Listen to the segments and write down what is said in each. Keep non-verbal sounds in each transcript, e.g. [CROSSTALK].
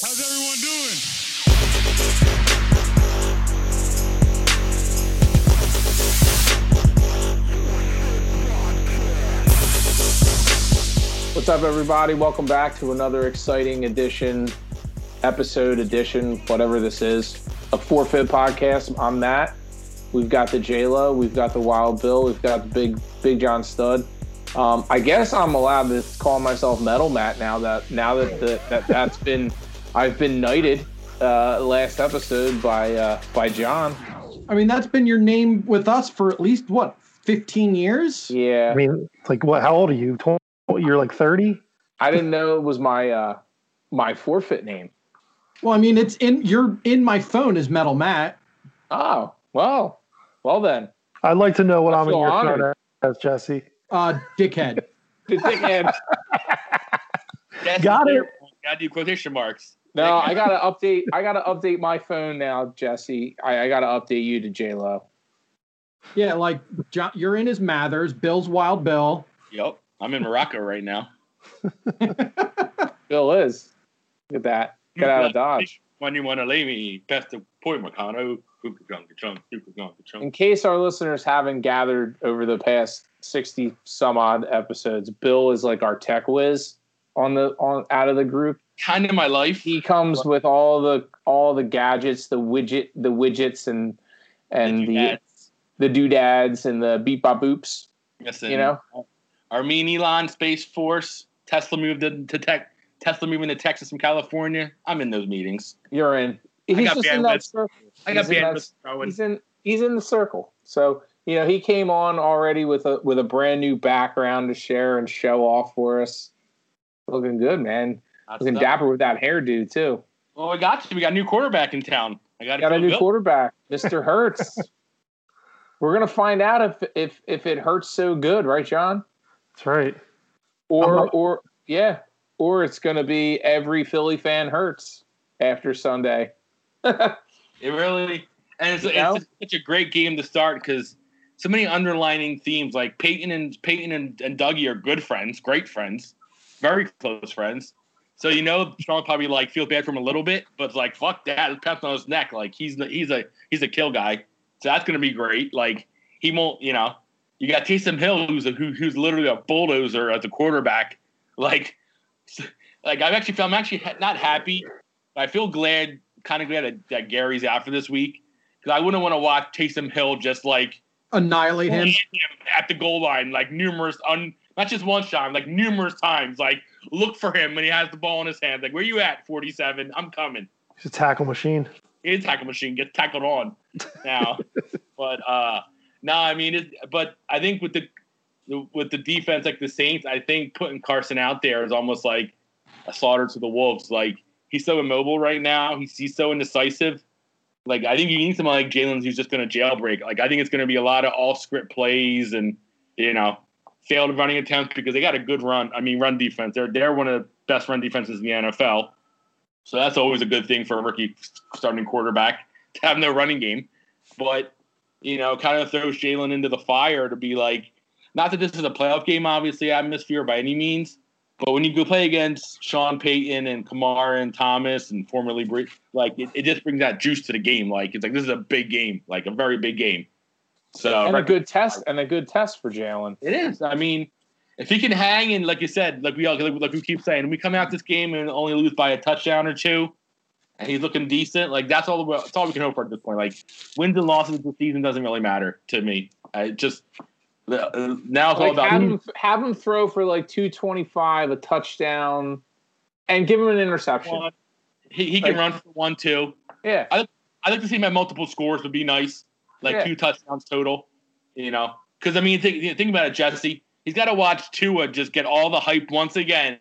How's everyone doing? What's up, everybody? Welcome back to another exciting edition, episode edition, whatever this is, of Forfeit Podcast. I'm Matt. We've got the J-Lo, we've got the Wild Bill, we've got the Big Big John Stud. Um, I guess I'm allowed to call myself Metal Matt now that now that the, that that's been I've been knighted uh, last episode by uh, by John. I mean, that's been your name with us for at least what, 15 years? Yeah, I mean, like, what? How old are you? Tw- You're like 30. I didn't know it was my uh, my forfeit name. Well, I mean, it's in you're in my phone is Metal Matt. Oh well, well then. I'd like to know what I I'm in your honored. phone as, Jesse. Uh, dickhead. [LAUGHS] The thing [LAUGHS] Got it. Clear one. Do quotation marks. No, I gotta [LAUGHS] update. I gotta update my phone now, Jesse. I, I gotta update you to J Lo. Yeah, like John, you're in his Mathers. Bill's Wild Bill. Yep. I'm in Morocco right now. [LAUGHS] Bill is. Look at that. Get out of Dodge. When you want to leave me, past the point, Macano. In case our listeners haven't gathered over the past sixty some odd episodes, Bill is like our tech whiz on the on out of the group. Kind of my life. He comes with all the all the gadgets, the widget, the widgets, and and the Doodads. the doodads and the beep bop boops. Listen, you know? Armin Elon Space Force. Tesla moved to, to tech. Tesla moving to Texas from California. I'm in those meetings. You're in. I got just in that bandwidth. circle. I got He's in that- bandwidth he's in he's in the circle. So you know he came on already with a with a brand new background to share and show off for us. Looking good, man. That's Looking stuff. dapper with that hairdo too. Well, we got you. We got a new quarterback in town. I got, Got a new quarterback, Mr. Hurts. [LAUGHS] We're gonna find out if if if it hurts so good, right, John? That's right. Or I'm- or yeah, or it's gonna be every Philly fan hurts after Sunday. [LAUGHS] It really, and it's, it's such a great game to start because so many underlining themes. Like Payton and Payton and, and Dougie are good friends, great friends, very close friends. So you know, Sean probably like feels bad for him a little bit, but it's like fuck that, pat on his neck. Like he's he's a he's a kill guy, so that's gonna be great. Like he won't, you know, you got Taysom Hill who's a, who, who's literally a bulldozer as a quarterback. Like, [LAUGHS] like I've actually felt I'm actually ha- not happy. But I feel glad, kind of glad that, that Gary's out for this week because I wouldn't want to watch Taysom Hill just like Annihilate him. him at the goal line like numerous, un, not just one shot, like numerous times. Like look for him when he has the ball in his hand. Like where you at, forty seven? I'm coming. He's a tackle machine. He's a tackle machine gets tackled on now, [LAUGHS] but uh, no, I mean, it, but I think with the with the defense like the Saints, I think putting Carson out there is almost like a slaughter to the wolves. Like he's so immobile right now. He's, he's so indecisive. Like I think you need someone like Jalen who's just going to jailbreak. Like I think it's going to be a lot of all script plays and you know failed running attempts because they got a good run. I mean, run defense. They're they're one of the best run defenses in the NFL. So that's always a good thing for a rookie starting quarterback [LAUGHS] to have no running game. But you know, kind of throws Jalen into the fire to be like, not that this is a playoff game, obviously, atmosphere by any means. But when you go play against Sean Payton and Kamara and Thomas and formerly like it, it just brings that juice to the game. Like it's like this is a big game, like a very big game. So and a good test and a good test for Jalen. it is. I mean, if he can hang and like you said, like we all like, like we keep saying, we come out this game and only lose by a touchdown or two, and he's looking decent. Like that's all. That's all we can hope for at this point. Like wins and losses this season doesn't really matter to me. I just uh, now it's all about have him have him throw for like two twenty five, a touchdown, and give him an interception. one. He, he can run for one two. Yeah, I'd like to see him at multiple scores would be nice, like Yeah. two touchdowns total. You know, because I mean, think, think about it, Jesse. He's got to watch Tua just get all the hype once again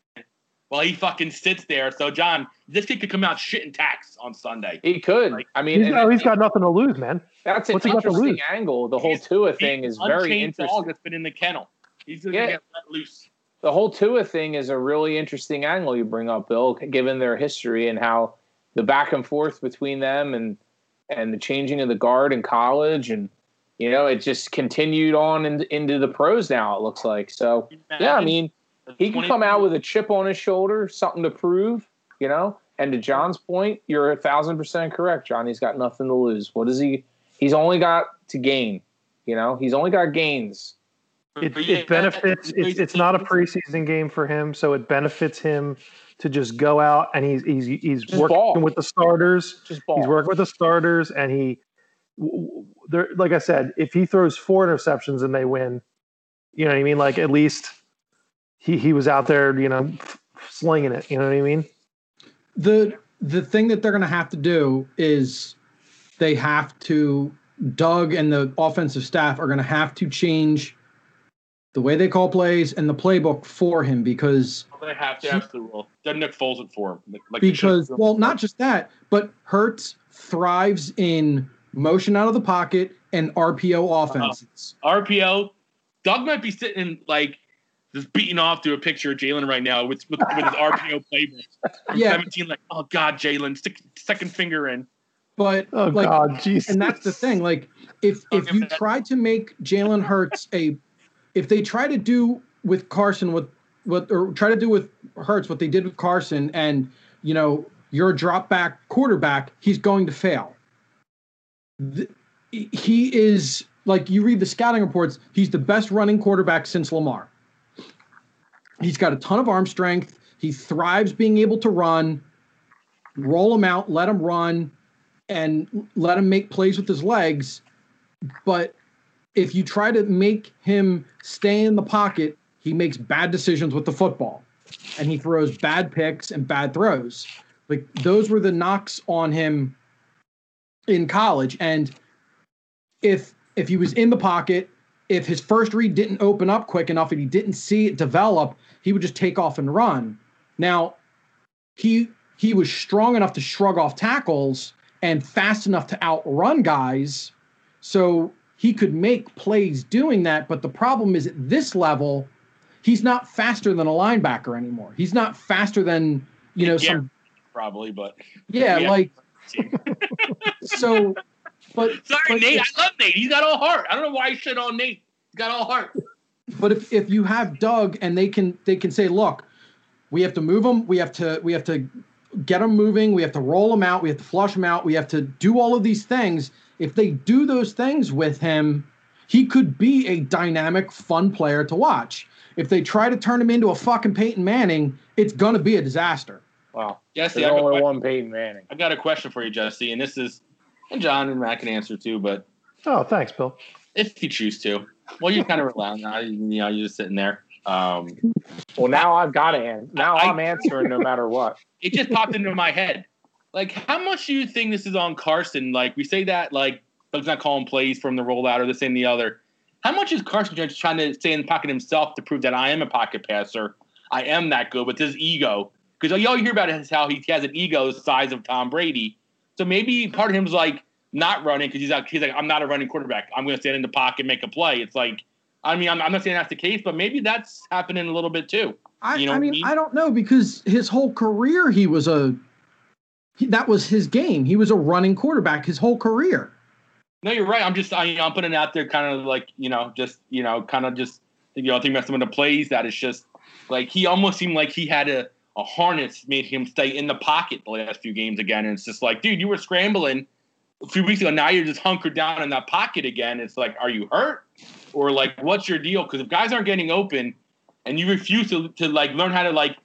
while he fucking sits there. So, John, this kid could come out shitting tax on Sunday. he could. Like, I mean, He's, and- no, he's got nothing to lose, man. that's an what's he got to interesting lose? angle. The whole He's- Tua thing is very interesting. Dog that's been in the kennel. He's gonna Yeah. get let loose. the whole Tua thing is a really interesting angle you bring up, Bill, given their history and how the back and forth between them and and the changing of the guard in college and you know it just continued on in, into the pros now it looks like so yeah i mean he can come out with a chip on his shoulder something to prove you know And to John's point, you're a thousand percent correct, John. He's got nothing to lose. What is he? He's only got to gain. You know, he's only got gains. It, it benefits. It's, it's not a preseason game for him, so it benefits him to just go out and he's he's he's Just working ball. with the starters. Just ball. He's working with the starters, and he, w- w- there. Like I said, if he throws four interceptions and they win, you know what I mean. Like at least he he was out there, you know, slinging it. You know what I mean? the the thing that they're going to have to do is they have to Doug and the offensive staff are going to have to change the way they call plays and the playbook for him because They have to have the rule. Then Nick Foles it for him. Like, like because well not just that but Hurts thrives in motion out of the pocket and RPO uh-huh. offenses. RPO, Doug might be sitting like just beating off to a picture of Jalen right now with with, with his [LAUGHS] RPO playbook. From Yeah. 17, like, oh God, Jalen, stick second finger in. But Oh like God, jeez. and that's the thing. Like, if if you try to make Jalen Hurts a, if they try to do with Carson what what or try to do with Hurts what they did with Carson, and you know you're a drop back quarterback, he's going to fail. Th- he is like you read the scouting reports. He's the best running quarterback since Lamar. He's got a ton of arm strength. He thrives being able to run. Roll him out, let him run and let him make plays with his legs. But if you try to make him stay in the pocket, he makes bad decisions with the football and he throws bad picks and bad throws. Like those were the knocks on him in college. And if if he was in the pocket, if his first read didn't open up quick enough and he didn't see it develop, he would just take off and run. Now, he he was strong enough to shrug off tackles and fast enough to outrun guys. So he could make plays doing that. But the problem is at this level, he's not faster than a linebacker anymore. He's not faster than, you know, Yeah. some Probably, but yeah, Yeah. like [LAUGHS] so but sorry, but Nate. I love Nate. He's got all heart. I don't know why I shit on Nate. He's got all heart. But if, if you have Doug and they can they can say, look, we have to move them, we have to we have to get them moving, we have to roll them out, we have to flush them out, we have to do all of these things. If they do those things with him, he could be a dynamic, fun player to watch. If they try to turn him into a fucking Peyton Manning, it's gonna be a disaster. Wow. Jesse, There's I got, a only one Peyton Manning. I got a question for you, Jesse, and this is, and John and Matt can answer too, but oh, thanks, Bill. if you choose to, well, you're kind of around now. You know, you're just sitting there. Um, Well, now I've got to answer. Now I- I'm answering no matter what. it just popped into my head. Like, how much do you think this is on Carson? Like, we say that, like, Doug's not calling plays from the rollout or this and the other. How much is Carson just trying to stay in the pocket himself to prove that I am a pocket passer? I am that good with his ego. Because all you hear about is how he has an ego the size of Tom Brady. So maybe part of him's like not running because he's like, he's like, I'm not a running quarterback. I'm going to stand in the pocket, and make a play. It's like, I mean, I'm, I'm not saying that's the case, but maybe that's happening a little bit too. I, You know I what I mean, mean? I don't know because his whole career he was a that was his game. He was a running quarterback his whole career. No, you're right. I'm just I, I'm putting it out there, kind of like you know, just you know, kind of just you know, thinking about some of the plays that it's just like he almost seemed like he had a, a harness made him stay in the pocket the last few games again, and it's just like, dude, you were scrambling a few weeks ago. Now you're just hunkered down in that pocket again. It's like, are you hurt or like what's your deal? Because if guys aren't getting open and you refuse to to like learn how to like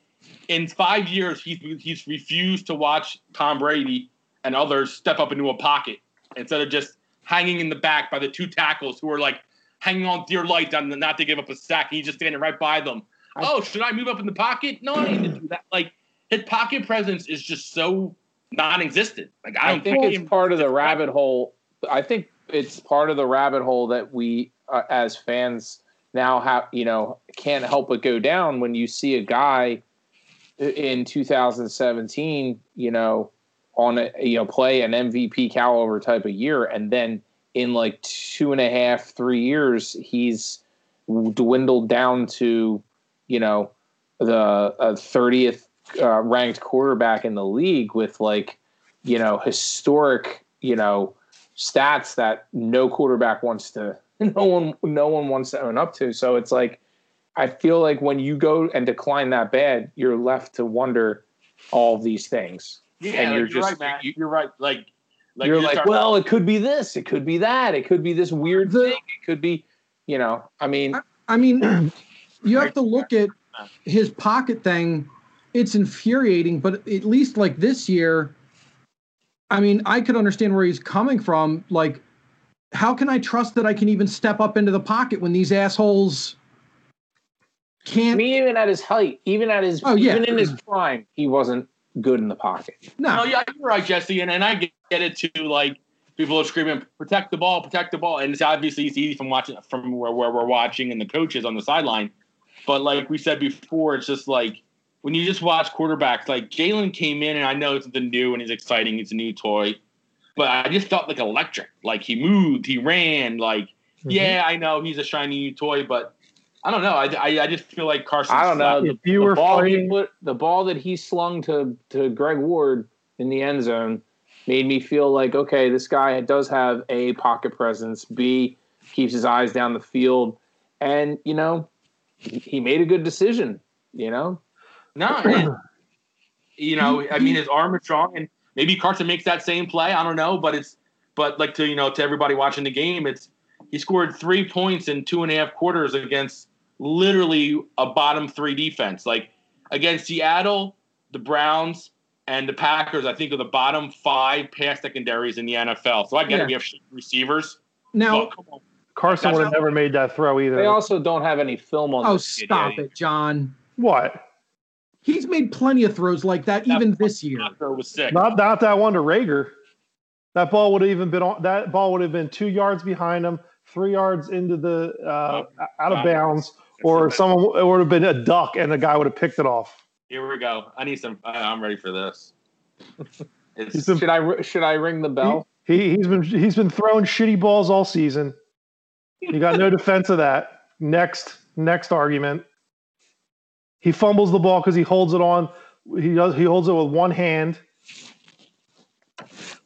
in five years he's he's refused to watch Tom Brady and others step up into a pocket instead of just hanging in the back by the two tackles who are like hanging on dear life on the, not to give up a sack. He's just standing right by them. I- oh, should I move up in the pocket? No, I need to do that. Like his pocket presence is just so non-existent. Like I I don't think think it's part of the [LAUGHS] rabbit hole. I think it's part of the rabbit hole that we, uh, as fans, now have. You know, can't help but go down when you see a guy in 2017. You know, on a you know play an MVP caliber type of year, and then in like two and a half, three years, he's dwindled down to you know the thirtieth uh, ranked quarterback in the league with like you know historic you know stats that no quarterback wants to [LAUGHS] no one no one wants to own up to so it's like i feel like when you go and decline that bad you're left to wonder all these things Yeah, And you're you're, just- right, Matt. you- You, are right. Like, like you're you like, start- well, it could be this, it could be that, it could be this weird The- thing, it could be, you know, I mean, I mean, [CLEARS THROAT] you have to look at his pocket thing. It's infuriating, but at least like this year, I mean, I could understand where he's coming from. Like, how can I trust that I can even step up into the pocket when these assholes I can't? mean, even at his height, even at his, Oh, yeah. even in his prime, he wasn't good in the pocket. no, No, yeah, you're right, Jesse, and, and I get, get it too. Like people are screaming, "Protect the ball, protect the ball," and it's obviously it's easy from watching from where, where we're watching and the coaches on the sideline. But like we said before, it's just like when you just watch quarterbacks. Like Jalen came in, and I know it's something new and he's exciting. It's a new toy, but I just felt like electric. Like he moved, he ran. Like mm-hmm. yeah, I know he's a shiny new toy, but I don't know. I, I, I just feel like Carson. I don't know. If you were ball he fighting- put, the ball that he slung to to Greg Ward in the end zone made me feel like okay, this guy does have a pocket presence. B keeps his eyes down the field, and you know, he, he made a good decision. You know, No, [CLEARS THROAT] and, you know, I mean, his arm is strong, and maybe Carson makes that same play. I don't know, but it's but like to you know to everybody watching the game, it's he scored three points in two and a half quarters against literally a bottom three defense. Like against Seattle, the Browns, and the Packers, I think are the bottom five pass secondaries in the NFL. So I get Yeah. it. We have shit receivers. now, but come on. Carson That's would have never made that throw either. they also don't have any film on. oh this stop yet. it, John. what? He's made plenty of throws like that even this year. That throw was sick. Not not that one to Reagor. That ball would have even been on. That ball would have been two yards behind him, three yards into the uh, out of bounds, or someone it would have been a duck, and the guy would have picked it off. Here we go. I need some. I- I'm ready for this. [LAUGHS] It's, been- Should I should I ring the bell? He he's been he's been throwing shitty balls all season. You got no defense of that. Next next argument. He fumbles the ball because he holds it on. He does. He holds it with one hand.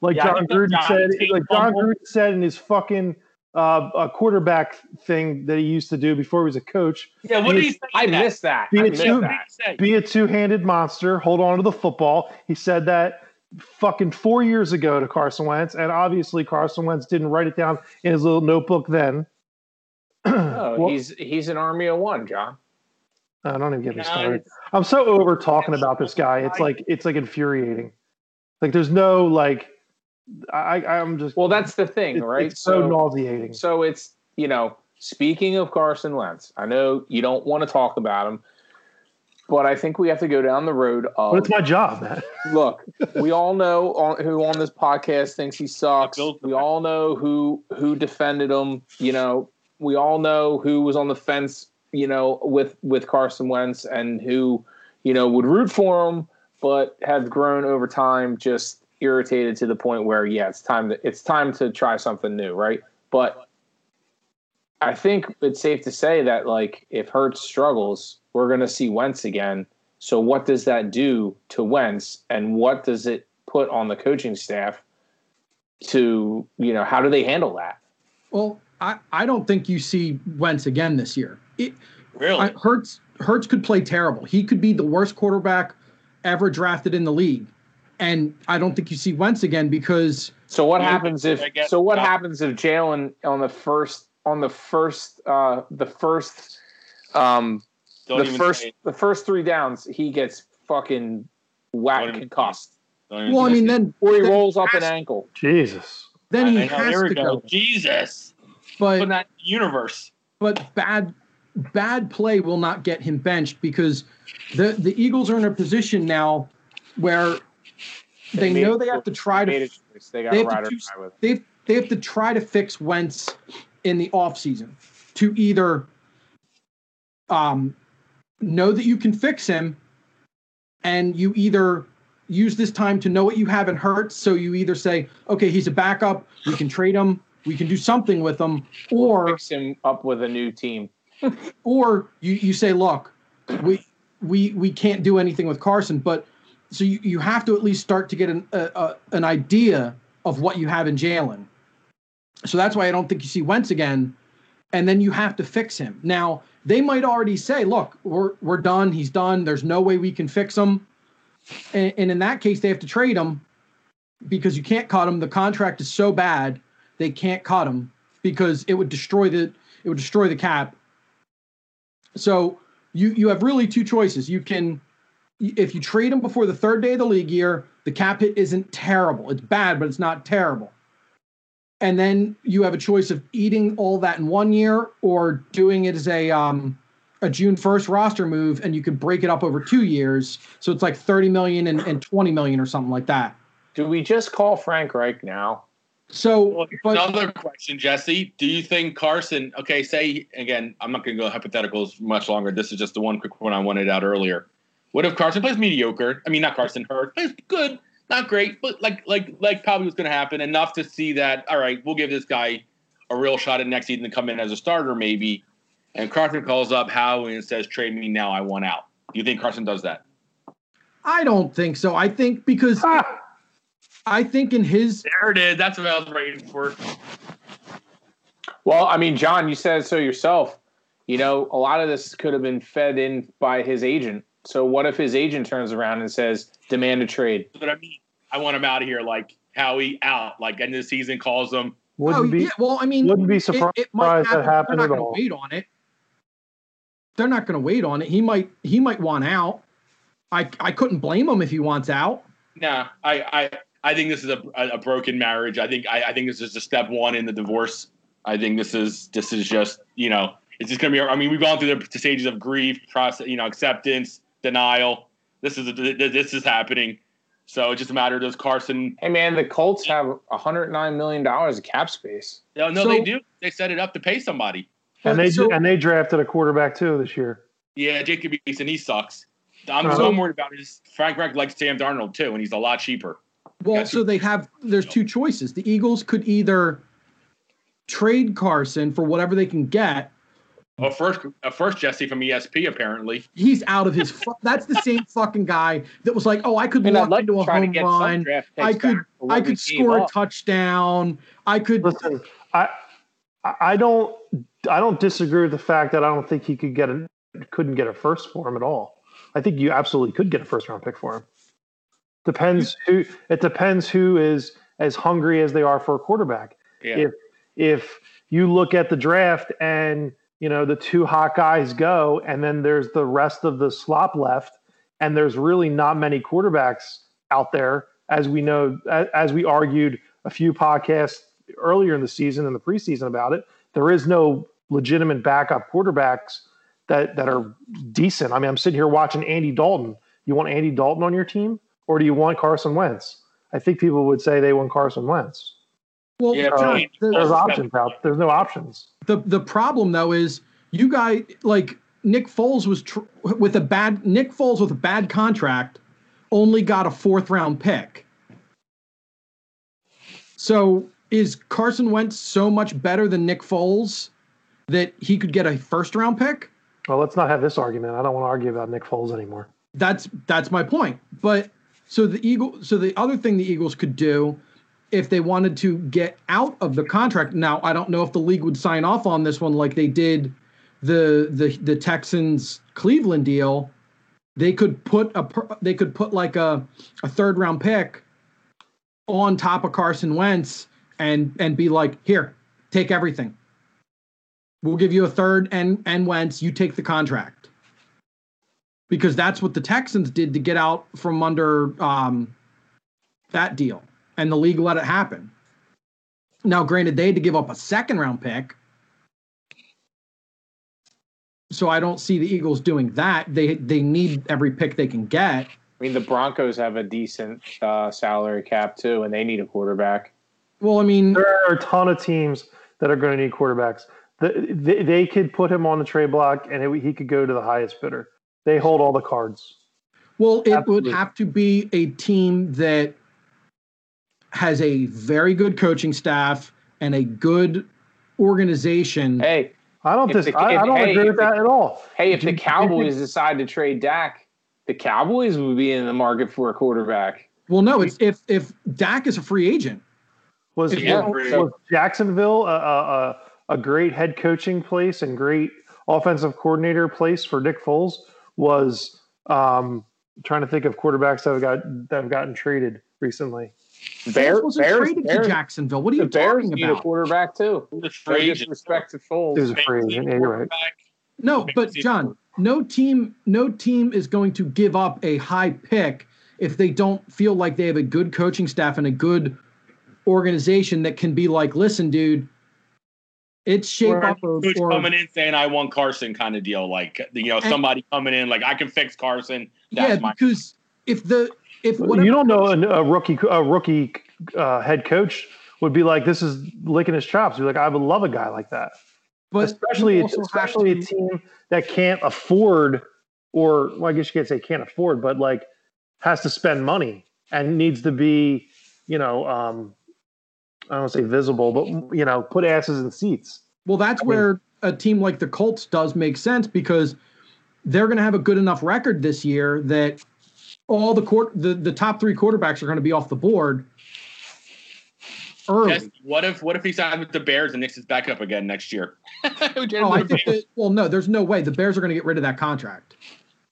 Like Yeah, Jon Gruden John said. Like John fumble- Gruden said in his fucking uh, a quarterback thing that he used to do before he was a coach. yeah. What did he say? I that? missed that. Be I it two- that. Be a two-handed monster. Hold on to the football. He said that fucking four years ago to Carson Wentz, and obviously Carson Wentz didn't write it down in his little notebook then. Oh, Well, [CLEARS THROAT] he's he's an army of one, John. I don't even get me No, started. I'm so over talking about this guy. It's like it's like infuriating. Like there's no like I I'm just Well, that's the thing, it's, right? it's so, nauseating. So it's you know, speaking of Carson Wentz, I know you don't want to talk about him, but I think we have to go down the road of But it's my job, man. [LAUGHS] look. We all know on, who on this podcast thinks he sucks. We all know who who defended him. You know, we all know who was on the fence. You know, with with Carson Wentz and who you know would root for him, but have grown over time just irritated to the point where yeah, it's time to it's time to try something new, right? But I think it's safe to say that like if Hurts struggles, we're going to see Wentz again. So what does that do to Wentz, and what does it put on the coaching staff to you know how do they handle that? Well, I, I don't think you see Wentz again this year. It, Really? I, Hurts Hurts could play terrible. He could be the worst quarterback ever drafted in the league, and I don't think you see Wentz again because So what happens if I so what yeah. happens if Jalen on the first on the first uh the first um Don't the first say the first three downs he gets fucking Don't whacked even- concussed well, I mean then or he then rolls up an ankle. Jesus. then he I has to go. go. Jesus. But in that universe. but bad bad play will not get him benched because the the Eagles are in a position now where they, made know they have to try to. They got they have to ride or do- die with. it. they they have to try to fix Wentz in the offseason to either um know that you can fix him and you either use this time to know what you have in Hurts so you either say okay he's a backup we can trade him we can do something with him or Fix him up with a new team. [LAUGHS] or you, you say, look, we we we can't do anything with Carson, but so you, you have to at least start to get an a, a, an idea of what you have in Jalen. So that's why I don't think you see Wentz again, and then you have to fix him. Now they might already say, look, we're we're done. He's done. There's no way we can fix him. and, and in that case, they have to trade him because you can't cut him. The contract is so bad they can't cut him because it would destroy the it would destroy the cap. So you you have really two choices. You can if you trade him before the third day of the league year, the cap hit isn't terrible. It's bad, but it's not terrible. And then you have a choice of eating all that in one year or doing it as a um, a June 1st roster move and you could break it up over two years. So it's like 30 million and, and 20 million or something like that. Do we just call Frank Reich now? So, Well, but another question, Jesse. Do you think Carson? Okay, say again. I'm not going to go hypotheticals much longer. This is just the one quick one I wanted out earlier. What if Carson plays mediocre? I mean, not Carson. Hurts plays good, not great, but like like like probably was going to happen enough to see that. All right, we'll give this guy a real shot at next season to come in as a starter, maybe. And Carson calls up Howie and says, "Trade me now. I want out." Do you think Carson does that? I don't think so. I think because Ah, I think in his There it is. That's what I was waiting for. Well, I mean, John, you said so yourself. You know, a lot of this could have been fed in by his agent. So what if his agent turns around and says, demand a trade? But I mean, I want him out of here. Like Howie out. Like end of the season calls him. wouldn't oh, be yeah, well, I mean, wouldn't be it- surprised it might that happen. happened They're at not going all. to wait on it. They're not going to wait on it. He might he might want out. I I couldn't blame him if he wants out. Nah, I, I, I think this is a, a broken marriage. I think, I, I think this is just a step one in the divorce. I think this is, this is just, you know, it's just gonna be. I mean, we've gone through the stages of grief, process, you know, acceptance, denial. This is this is happening. So it's just a matter of does Carson? Hey, man, the Colts have $109 million of cap space. No, no, So- they do. They set it up to pay somebody. and they So- and they drafted a quarterback too this year. Yeah, Jacob Eason, he sucks. I'm Uh-huh. so worried about is Frank Reich likes Sam Darnold too, and he's a lot cheaper. Well, so they have there's two choices. The Eagles could either trade Carson for whatever they can get. Oh, first, uh, first Jesse from ESP apparently. He's out of his. Fu- that's the same [LAUGHS] fucking guy that was like, "Oh, I could I mean, walk like into to a try to home run. I could, back for what I could gave score a up." touchdown. I could." Listen, I I don't I don't disagree with the fact that I don't think he could get a couldn't get a first for him at all. I think you absolutely could get a first round pick for him. Depends who it depends who is as hungry as they are for a quarterback. Yeah. If if you look at the draft and you know the two hot guys go and then there's the rest of the slop left and there's really not many quarterbacks out there. As we know as we argued a few podcasts earlier in the season in the preseason about it there is no legitimate backup quarterbacks that that are decent. I mean i'm sitting here watching andy dalton. You want andy dalton on your team or do you want carson wentz? I think people would say they want carson wentz well, Yeah, there's options out there's no options the the problem though is you guys like Nick Foles was tr- with a bad Nick Foles with a bad contract only got a fourth round pick. So is Carson Wentz so much better than Nick Foles that he could get a first round pick? well let's not have this argument i don't want to argue about nick foles anymore That's that's my point. But so the Eagle so the other thing the Eagles could do if they wanted to get out of the contract. Now, I don't know if the league would sign off on this one like they did the the the Texans Cleveland deal. They could put a they could put like a a third round pick on top of Carson Wentz and and be like, "Here, take everything. We'll give you a third and and Wentz, you take the contract." because that's what the Texans did to get out from under um, that deal, and the league let it happen. Now, granted, they had to give up a second round pick, so I don't see the Eagles doing that. They they need every pick they can get. I mean, the Broncos have a decent uh, salary cap, too, and they need a quarterback. Well, I mean, there are a ton of teams that are going to need quarterbacks the, they, they could put him on the trade block and it, he could go to the highest bidder they hold all the cards well, it Absolutely. would have to be a team that has a very good coaching staff and a good organization. Hey, i don't If dis- the- I, if- I don't hey, agree if with the- that at all hey, if Do the you- do Cowboys decide to trade Dak, the Cowboys would be in the market for a quarterback. Well, no, it's if if Dak is a free agent. Was, Yeah, was, was Jacksonville a, a, a, a great head coaching place and great offensive coordinator place for Nick Foles? Was um, trying to think of quarterbacks that have got that have gotten traded recently. Bear, wasn't Bears, traded Bears, to Jacksonville. What are you Bears talking need a about? quarterback too. The No free agent. disrespect to It was Foles. a free agent. Yeah, you're right. No, but John, no team, no team is going to give up a high pick if they don't feel like they have a good coaching staff and a good organization that can be like, listen, dude, it's shape Or up or, coach or coming in saying I want Carson kind of deal. Like you know, And- somebody coming in like I can fix Carson. That's yeah, my because if the if You don't know a, a rookie a rookie uh, head coach would be like this is licking his chops. Be like I would love a guy like that, but especially you also have especially to- a team that can't afford or well, I guess you can't say can't afford, but like has to spend money and needs to be you know um, I don't want to say visible, but you know put asses in seats. Well, that's I mean- where a team like the Colts does make sense because they're going to have a good enough record this year that all the court the, the top three quarterbacks are going to be off the board early. Yes, what if what if he signs with the Bears and Knicks is back up again next year? [LAUGHS] Oh, I think that, well, no, there's no way the Bears are going to get rid of that contract.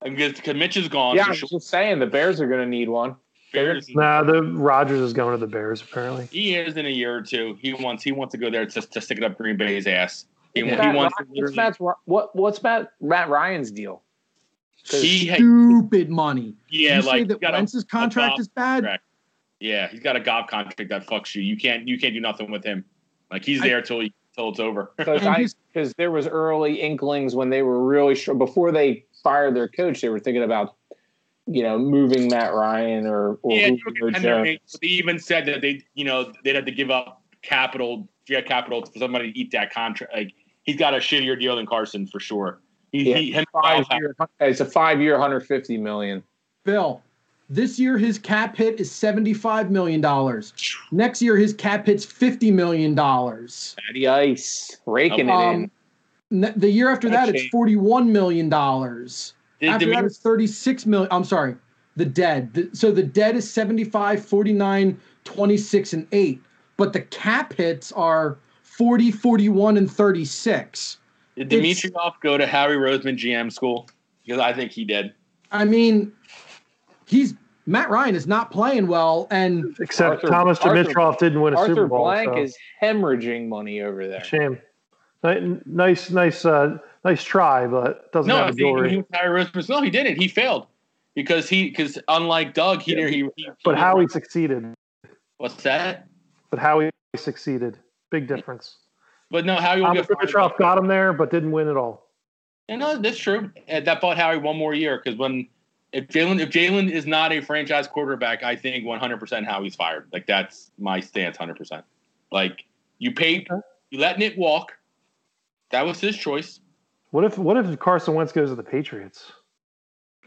because because Mitch is gone. Yeah, I for was sure. just saying the Bears are going to need one. Bears, Nah, the Rodgers is going to the Bears apparently. he is in a year or two. He wants he wants to go there to, to stick it up Green Bay's ass. He, What's he Matt wants Ryan- what's literally, Matt's, what what's Matt Matt Ryan's deal? 'Cause he had, Stupid money. yeah you say like that got a- contract gob is bad. contract. yeah he's got a gob contract that fucks you. You can't you can't do nothing with him. Like he's I- there till he till it's over. [LAUGHS] Because And I he's- because there was early inklings when they were really sure before they fired their coach, they were thinking about you know moving Matt Ryan or or yeah, you and they're- Jones. they even said that they you know they'd have to give up capital, yeah, capital for somebody to eat that contract. Like he's got a shittier deal than Carson for sure. He, Yeah, he himself Five year, it's a five year, hundred fifty million. Bill, this year his cap hit is $75 million. Next year his cap hit's $50 million. Matty Ice raking it Um, in. the year after that, it's $41 million. After that, it's 36 million. I'm sorry, the dead. The- so the dead is 75, 49, 26, and 8. But the cap hits are 40, 41, and 36. Did It's- Dimitroff go to Harry Roseman GM school? Because I think he did. I mean, he's Matt Ryan is not playing well, and Except Arthur- Thomas Arthur- Dimitroff didn't win a Arthur Super Bowl. Arthur Blank so is hemorrhaging money over there. shame. Nice, nice, uh, nice try, but doesn't No, have I the think glory. he, Harry Roseman. No, he didn't. He failed because he because unlike Doug, he didn't. He, he, but how he succeeded. What's that? But how he succeeded. Big difference. But no, Howie will Thomas get fired. Dimitroff got him there, but didn't win at all. Yeah, no, that's true. That bought Howie one more year because when if Jalen if Jalen is not a franchise quarterback, I think 100 percent Howie's fired. Like that's my stance, 100. percent Like you paid, you let Nick walk. That was his choice. What if what if Carson Wentz goes to the Patriots?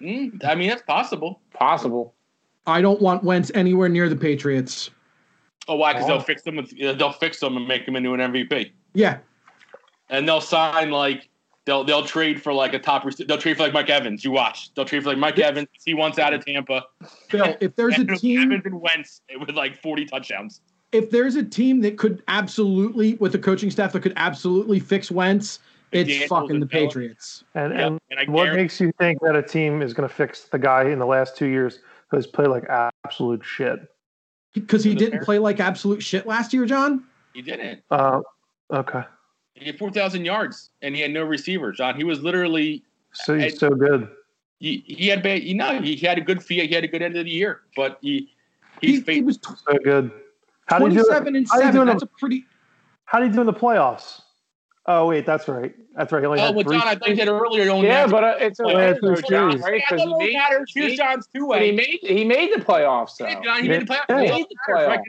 Mm, I mean, that's possible. Possible. I don't want Wentz anywhere near the Patriots. Oh, why? Because Oh. they'll fix them. With, they'll fix them and make them into an MVP. Yeah, and they'll sign like they'll they'll trade for like a top rec- they'll trade for like Mike Evans. You watch. They'll trade for like Mike Evans. He wants out of Tampa. Bill. If there's a And it'll team, Evans and Wentz with like forty touchdowns. if there's a team that could absolutely, with a coaching staff that could absolutely fix Wentz, it's Daniels fucking and the Bell. Patriots. And Yeah, and and I what makes you think that a team is going to fix the guy in the last two years who has played like absolute shit? Because he didn't Bears? play like absolute shit last year, John. he didn't. Uh, okay, He had four thousand yards and he had no receivers. John, he was literally so he's I- so good. he, he had bad. You know, he had a good fee. He had a good end of the year, but he He, he's he was tw- So good. How did he do? 27 and how did he do 7. That's a pretty. How did he do in the playoffs? Oh wait, that's right. That's right. He only Oh, had well, three. John, I think that earlier. he Yeah, but uh, it's okay, it's John, series. right? Yeah, Because that he made, matter. he Choose John's two but he made he made the playoffs though. John, he Yeah. didn't play. Yeah. He He made the playoffs.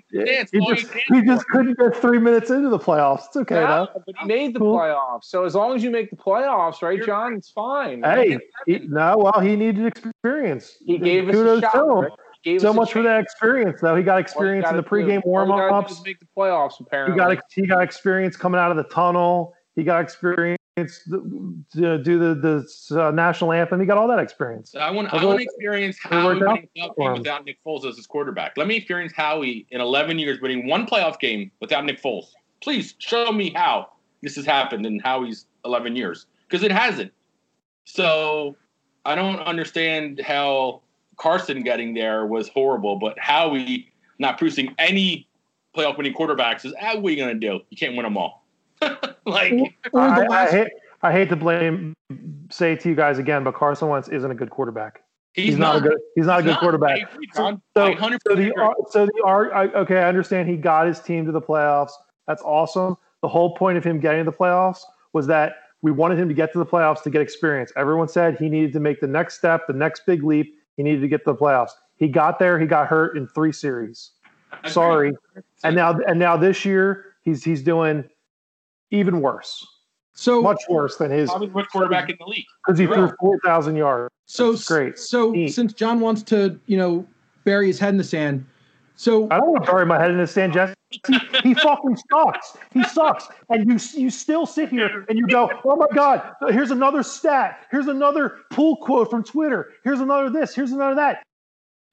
he, just, he just couldn't get three minutes into the playoffs. It's okay Yeah, though. but he made the Cool. playoffs. So as long as you make the playoffs, right, John, it's fine. Hey, he, no, well, he needed experience. he gave us a shot. right? Gave So a much for that experience, though. He got experience in the pregame warm ups. Make the playoffs, apparently. He got he got experience coming out of the tunnel. He got experience to do the the uh, national anthem. He got all that experience. I want. I want to experience it Howie worked out winning a playoff for game him. without Nick Foles as his quarterback. Let me experience Howie in 11 years winning one playoff game without Nick Foles. Please show me how this has happened in Howie's 11 years because it hasn't. So I don't understand how Carson getting there was horrible, but how Howie not producing any playoff winning quarterbacks is ah, what are you gonna do? You can't win them all. [LAUGHS] like I, I hate, I hate to blame, say to you guys again, but Carson Wentz isn't a good quarterback. he's, He's, not, a good. He's not a good not. quarterback. Agree. So, so the so the ar- I, okay, I understand he got his team to the playoffs. That's awesome. The whole point of him getting to the playoffs was that we wanted him to get to the playoffs to get experience. Everyone said he needed to make the next step, the next big leap. He needed to get to the playoffs. He got there. He got hurt in three series. Sorry. And now and now this year he's he's doing even worse, so much worse than his Probably the worst quarterback in the league. because he threw right. four thousand yards. so That's great. So Neat. since John wants to, you know, bury his head in the sand, so I don't want to bury my head in the sand, Jesse. He fucking sucks. He sucks. And you you still sit here and you go, oh my God, here's another stat. Here's another pull quote from Twitter. Here's another this. Here's another that.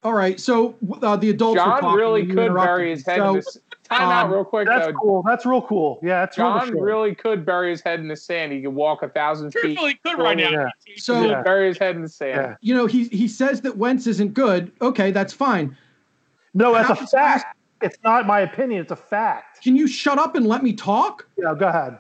all right. So uh, the adults were John talking. really could bury his head So, in this. Time out um, real quick That's though. cool. That's real cool. Yeah, that's real. John sure. really could bury his head in the sand. He could walk a thousand feet. Truthfully, could right now. Yeah. So Yeah. Bury his head in the sand. Yeah. you know, he he says that Wentz isn't good. Okay, that's fine. No, that's a How- fact. It's not my opinion. It's a fact. Can you shut up and let me talk? Yeah, go ahead.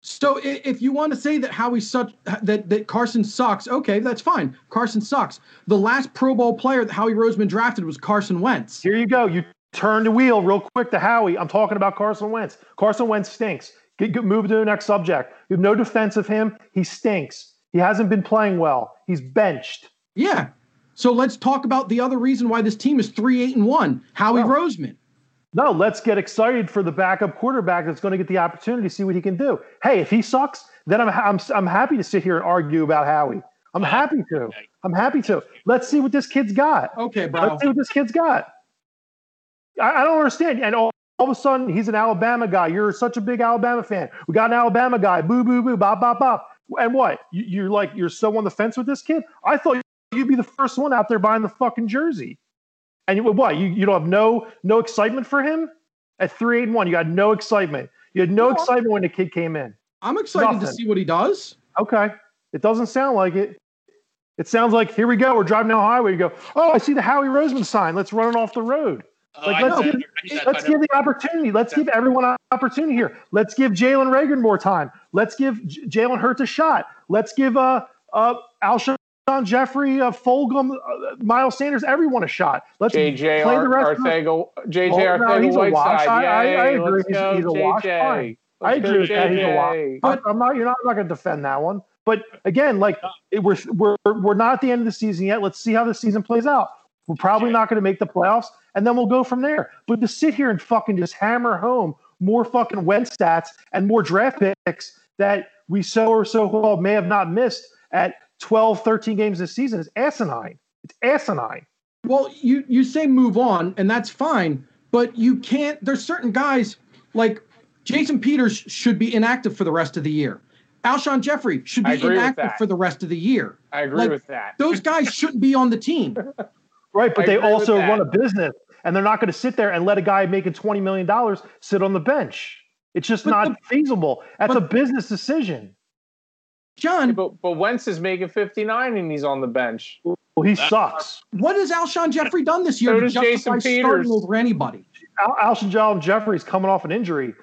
So if you want to say that Howie such that that Carson sucks, okay, that's fine. Carson sucks. The last Pro Bowl player that Howie Roseman drafted was Carson Wentz. Here you go. You turn the wheel real quick to Howie. I'm talking about Carson Wentz. Carson Wentz stinks. Get, get move to the next subject. You have no defense of him. He stinks. He hasn't been playing well. He's benched. Yeah. So let's talk about the other reason why this team is three eight and one. Howie Oh. Roseman. No, let's get excited for the backup quarterback that's going to get the opportunity to see what he can do. Hey, if he sucks, then I'm I'm I'm happy to sit here and argue about Howie. I'm happy to. I'm happy to. Let's see what this kid's got. Okay, bro. Let's see what this kid's got. I, I don't understand. And all, all of a sudden, he's an Alabama guy. You're such a big Alabama fan. We got an Alabama guy. Boo, boo, boo, bop, bop, bop. And what? You, you're like, you're so on the fence with this kid? I thought you'd be the first one out there buying the fucking jersey. And you, what? You, you don't have no no excitement for him at three eight one. You got no excitement. You had no No. excitement when the kid came in. I'm excited to see what he does. Okay. It doesn't sound like it. It sounds like here we go. We're driving down the highway. You go, oh, I see the Howie Roseman sign. Let's run it off the road. Oh, Like, I let's give- I said- Let's give the opportunity. Let's give everyone an opportunity here. Let's give Jalen Reagor more time. Let's give J- Jalen Hurts a shot. Let's give uh, uh, Alshon Jeffery, uh, Fulgham, uh, Miles Sanders, everyone a shot. Let's JJ play the rest of the- Arcega, JJ Well, no, he's a wash. Whiteside. I- I- I agree. He's- go, he's a wash. Fine. I agree with that. He's a lot. JJ. But I'm not. You're not. I'm not going to defend that one. But again, like it, we're we're we're not at the end of the season yet. Let's see how the season plays out. We're probably not going to make the playoffs, and then we'll go from there. But to sit here and fucking just hammer home more fucking Wentz stats and more draft picks that we so or so called may have not missed at 12, 13 games this season is asinine. It's asinine. Well, you you say move on, and that's fine, but you can't. There's certain guys like Jason Peters should be inactive for the rest of the year. Alshon Jeffery should be inactive for the rest of the year. I agree Like, with that. Those guys shouldn't be on the team. [LAUGHS] Right, but I they also run a business, and they're not going to sit there and let a guy making twenty million dollars sit on the bench. It's just But not the- feasible. That's a business decision. John, But but Wentz is making 59 and he's on the bench. Well, he That's- sucks. what has Alshon Jeffery done this year So to does Jason justify starting Peters. over anybody? Al- Alshon John Jeffery's coming off an injury.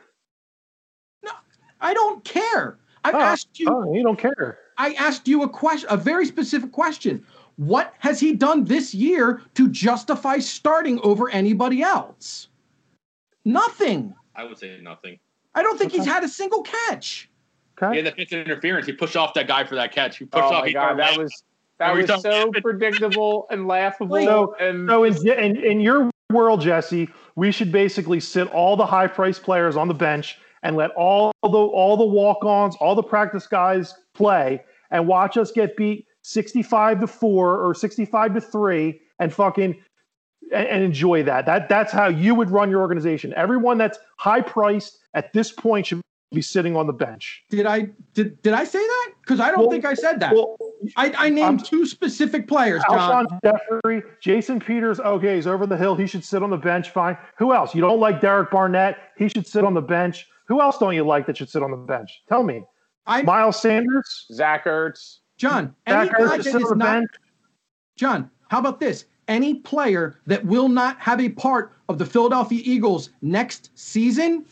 No, I don't care. I Oh, ah, asked you. Oh, you don't care. I asked you a question, a very specific question. What has he done this year to justify starting over anybody else? Nothing. I would say nothing. I don't think he's had a single catch. He Okay. had that pitch interference. He pushed off that guy for that catch. He pushed Oh off. my he god, that was that was so predictable and laughable. So- and So in, in in your world, Jesse, we should basically sit all the high priced players on the bench and let all the all the walk ons, all the practice guys play, and watch us get beat sixty five to four or sixty five to three, and fucking and, and enjoy that. That that's how you would run your organization. Everyone that's high priced at this point should be sitting on the bench. Did I did did I say that? Because I don't Well- think I said that. Well, I, I named I'm- two specific players, John. Alshon Jeffery, Jason Peters, okay, he's over the hill. He should sit on the bench. Fine. Who else? You don't like Derek Barnett? He should sit on the bench. Who else don't you like that should sit on the bench? Tell me. I Miles Sanders? Zach Ertz. John, any guy Ertz that should sit is on the not bench. John, How about this? Any player that will not have a part of the Philadelphia Eagles next season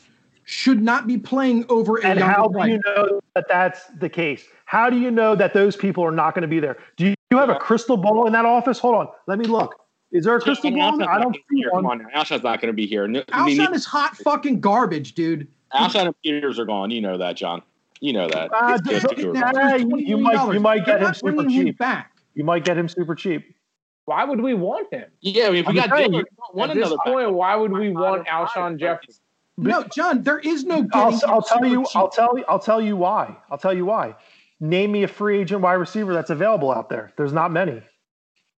should not be playing over a And younger how do player. you know that that's the case? How do you know that those people are not going to be there? Do you, you have a crystal ball in that office? Hold on, let me look. Is there a crystal Alshon's ball? in? I don't see here. Come one. on. Alshon's not going to be here. No- I mean, Alshon is hot fucking garbage, dude. Alshon and Peters are gone. You know that, John. You know that. Uh, It's so- just two are Now, gone. Nah, you- you might- you might They're get him super bringing him cheap. back. You might get him super cheap. Why would we want him? Yeah, I mean, if we I'm got telling Dillon, you, we don't At this another point, backup. why would we Fine, want fine, Alshon fine. Jeffery? No, John, there is no I'll, I'll tell you. cheap. I'll tell you. I'll tell you why. I'll tell you why. Name me a free agent wide receiver that's available out there. There's not many.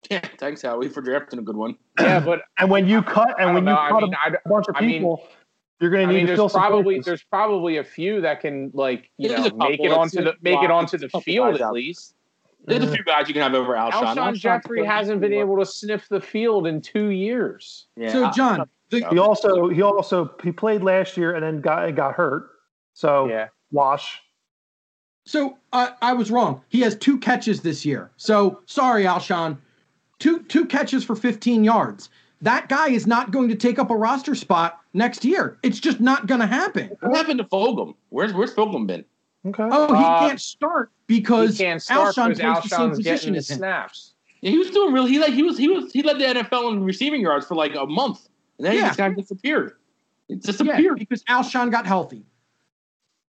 Yeah, thanks, Howie, for drafting a good one. Yeah, but And when you cut, and don't when you know. I cut mean, I, a bunch of I mean- people, you're going to need mean, to there's probably there's probably a few that can like you There's know make it onto the make it onto the field at least. There's a few guys you can have over Alshon. Alshon Alshon's Jeffery good. hasn't been able to sniff the field in two years. Yeah, So, John, the, He also he also he played last year and then got got hurt. So Yeah, wash. So I I was wrong. He has two catches this year. So sorry, Alshon. Two two catches for 15 yards. That guy is not going to take up a roster spot next year. It's just not going to happen. What happened to Fulgham? Where's Where's Fulgham been? Okay. Oh, he Uh, can't start he because can't start Alshon because plays the same Alshon's position getting the as snaps. Yeah, he was doing really. He like he was he was he led the NFL in receiving yards for like a month, and then he just kind of disappeared. It Yeah, disappeared. because Alshon got healthy.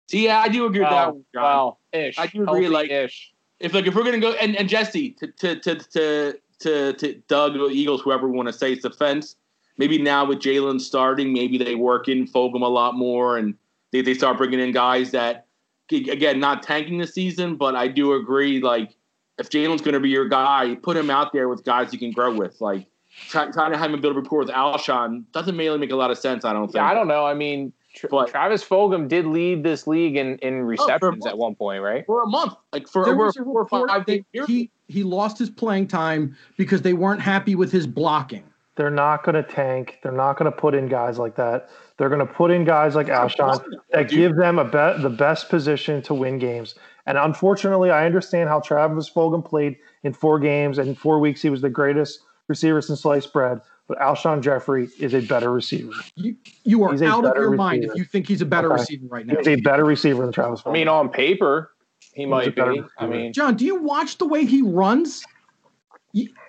See, yeah, I do agree with that. Well, one, John. well, ish. I do agree, like- ish. if like if we're gonna go and, and Jesse to to to to to, to Doug or Eagles, whoever we want to say it's defense, maybe now with Jalen starting, maybe they work in Fulgham a lot more and they, they start bringing in guys that again not tanking the season, but I do agree like if Jalen's gonna be your guy, put him out there with guys you can grow with. Like try, trying to have him build a rapport with Alshon doesn't really make a lot of sense, I don't think. Yeah, I don't know. I mean, Tra- But- Travis Fulgham did lead this league in, in oh, receptions month. at one point, right? for a month. Like for There over was a four or five that game period. he he lost his playing time because they weren't happy with his blocking. They're not going to tank. They're not going to put in guys like that. They're going to put in guys like Alshon that give them a bet the best position to win games. And unfortunately, I understand how Travis Fulgham played in four games and in four weeks. He was the greatest receiver since sliced bread. But Alshon Jeffery is a better receiver. You you are out of better your mind if you think he's a better Okay. receiver right now. He's a better receiver than Travis Fulgham. I mean, on paper, he a might better be. I mean, John, do you watch the way he runs?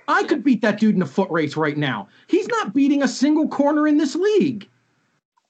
I could beat that dude in a foot race right now. He's not beating a single corner in this league.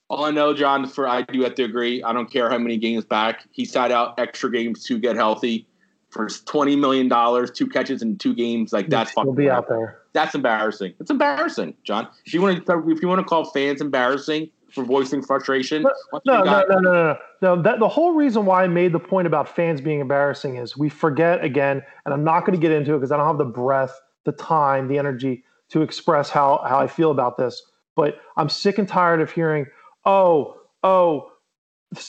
All I know, John, for I do have to agree. I don't care how many games back he sat out extra games to get healthy for twenty million dollars, two catches in two games. Like that's He'll fucking be out there. That's embarrassing. It's embarrassing, John. If you want to, if you want to call fans embarrassing for voicing frustration, No, No, you no, no, no, no, no. That, the whole reason why I made the point about fans being embarrassing is we forget again, and I'm not going to get into it because I don't have the breath, the time, the energy to express how, how I feel about this. But I'm sick and tired of hearing, oh, oh,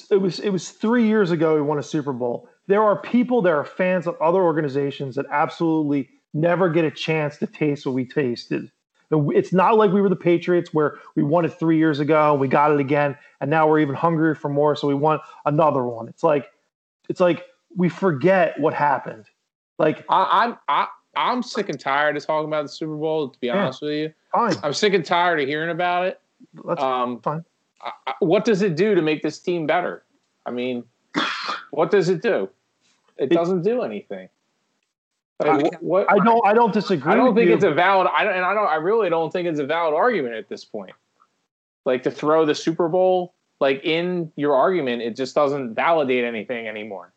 it was it was three years ago we won a Super Bowl. There are people, there are fans of other organizations that absolutely never get a chance to taste what we tasted. It's not like we were the Patriots where we won it three years ago, we got it again, and now we're even hungrier for more, so we want another one. It's like it's like we forget what happened. Like, I, I'm I, I'm sick and tired of talking about the Super Bowl. To be Yeah. honest with you, fine, I'm sick and tired of hearing about it. that's Um, fine. I, I- what does it do to make this team better? I mean, what does it do? It It- doesn't do anything. Like, wh- what, I don't I don't disagree. I don't with think you. it's a valid. I don't, and I don't. I really don't think it's a valid argument at this point. Like to throw the Super Bowl like in your argument, it just doesn't validate anything anymore.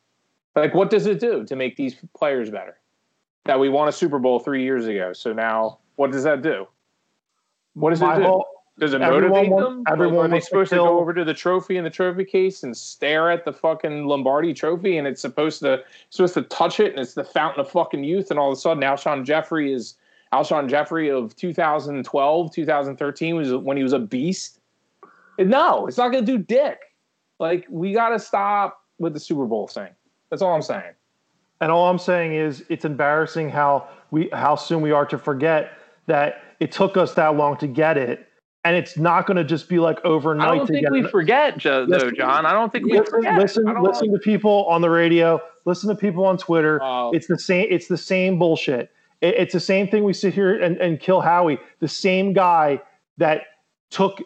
Like, what does it do to make these players better? That we won a Super Bowl three years ago. So now, what does that do? What does My it do? whole- Does it everyone motivate them? Like, everyone are they wants to supposed to, go over to the trophy in the trophy case and stare at the fucking Lombardi trophy and it's supposed to supposed to touch it and it's the fountain of fucking youth and all of a sudden Alshon Jeffery is Alshon Jeffery of 2012, 2013 was when he was a beast. And no, it's not going to do dick. Like we got to stop with the Super Bowl thing. That's all I'm saying. And all I'm saying is it's embarrassing how we how soon we are to forget that it took us that long to get it. And it's not going to just be like overnight I don't think we forget, Joe, though, John. I don't think we Listen, forget. listen, listen to people on the radio. Listen to people on Twitter. Oh. It's the same. It's the same bullshit. It, it's the same thing we sit here and, and kill Howie. The same guy that took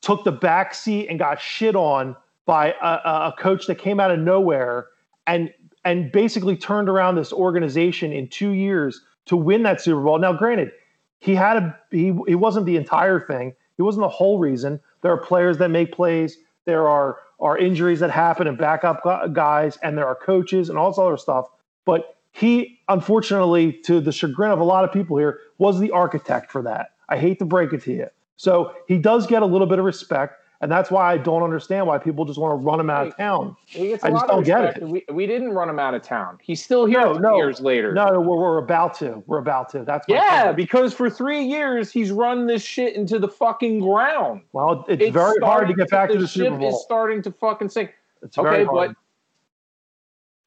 took the back seat and got shit on by a, a coach that came out of nowhere and and basically turned around this organization in two years to win that Super Bowl. Now, granted, he had a he he wasn't the entire thing. He wasn't the whole reason. There are players that make plays. There are are injuries that happen and backup guys, and there are coaches and all this other stuff. But he, unfortunately, to the chagrin of a lot of people here, was the architect for that. I hate to break it to you. So he does get a little bit of respect. And that's why I don't understand why people just want to run him out of town. I just don't get it. We, we didn't run him out of town. He's still here no, no, years later. No, we're, we're about to. We're about to. That's yeah, point. because for three years he's run this shit into the fucking ground. Well, it's, it's very hard to get back to the, the Super Bowl. Is starting to fucking sink. It's okay, but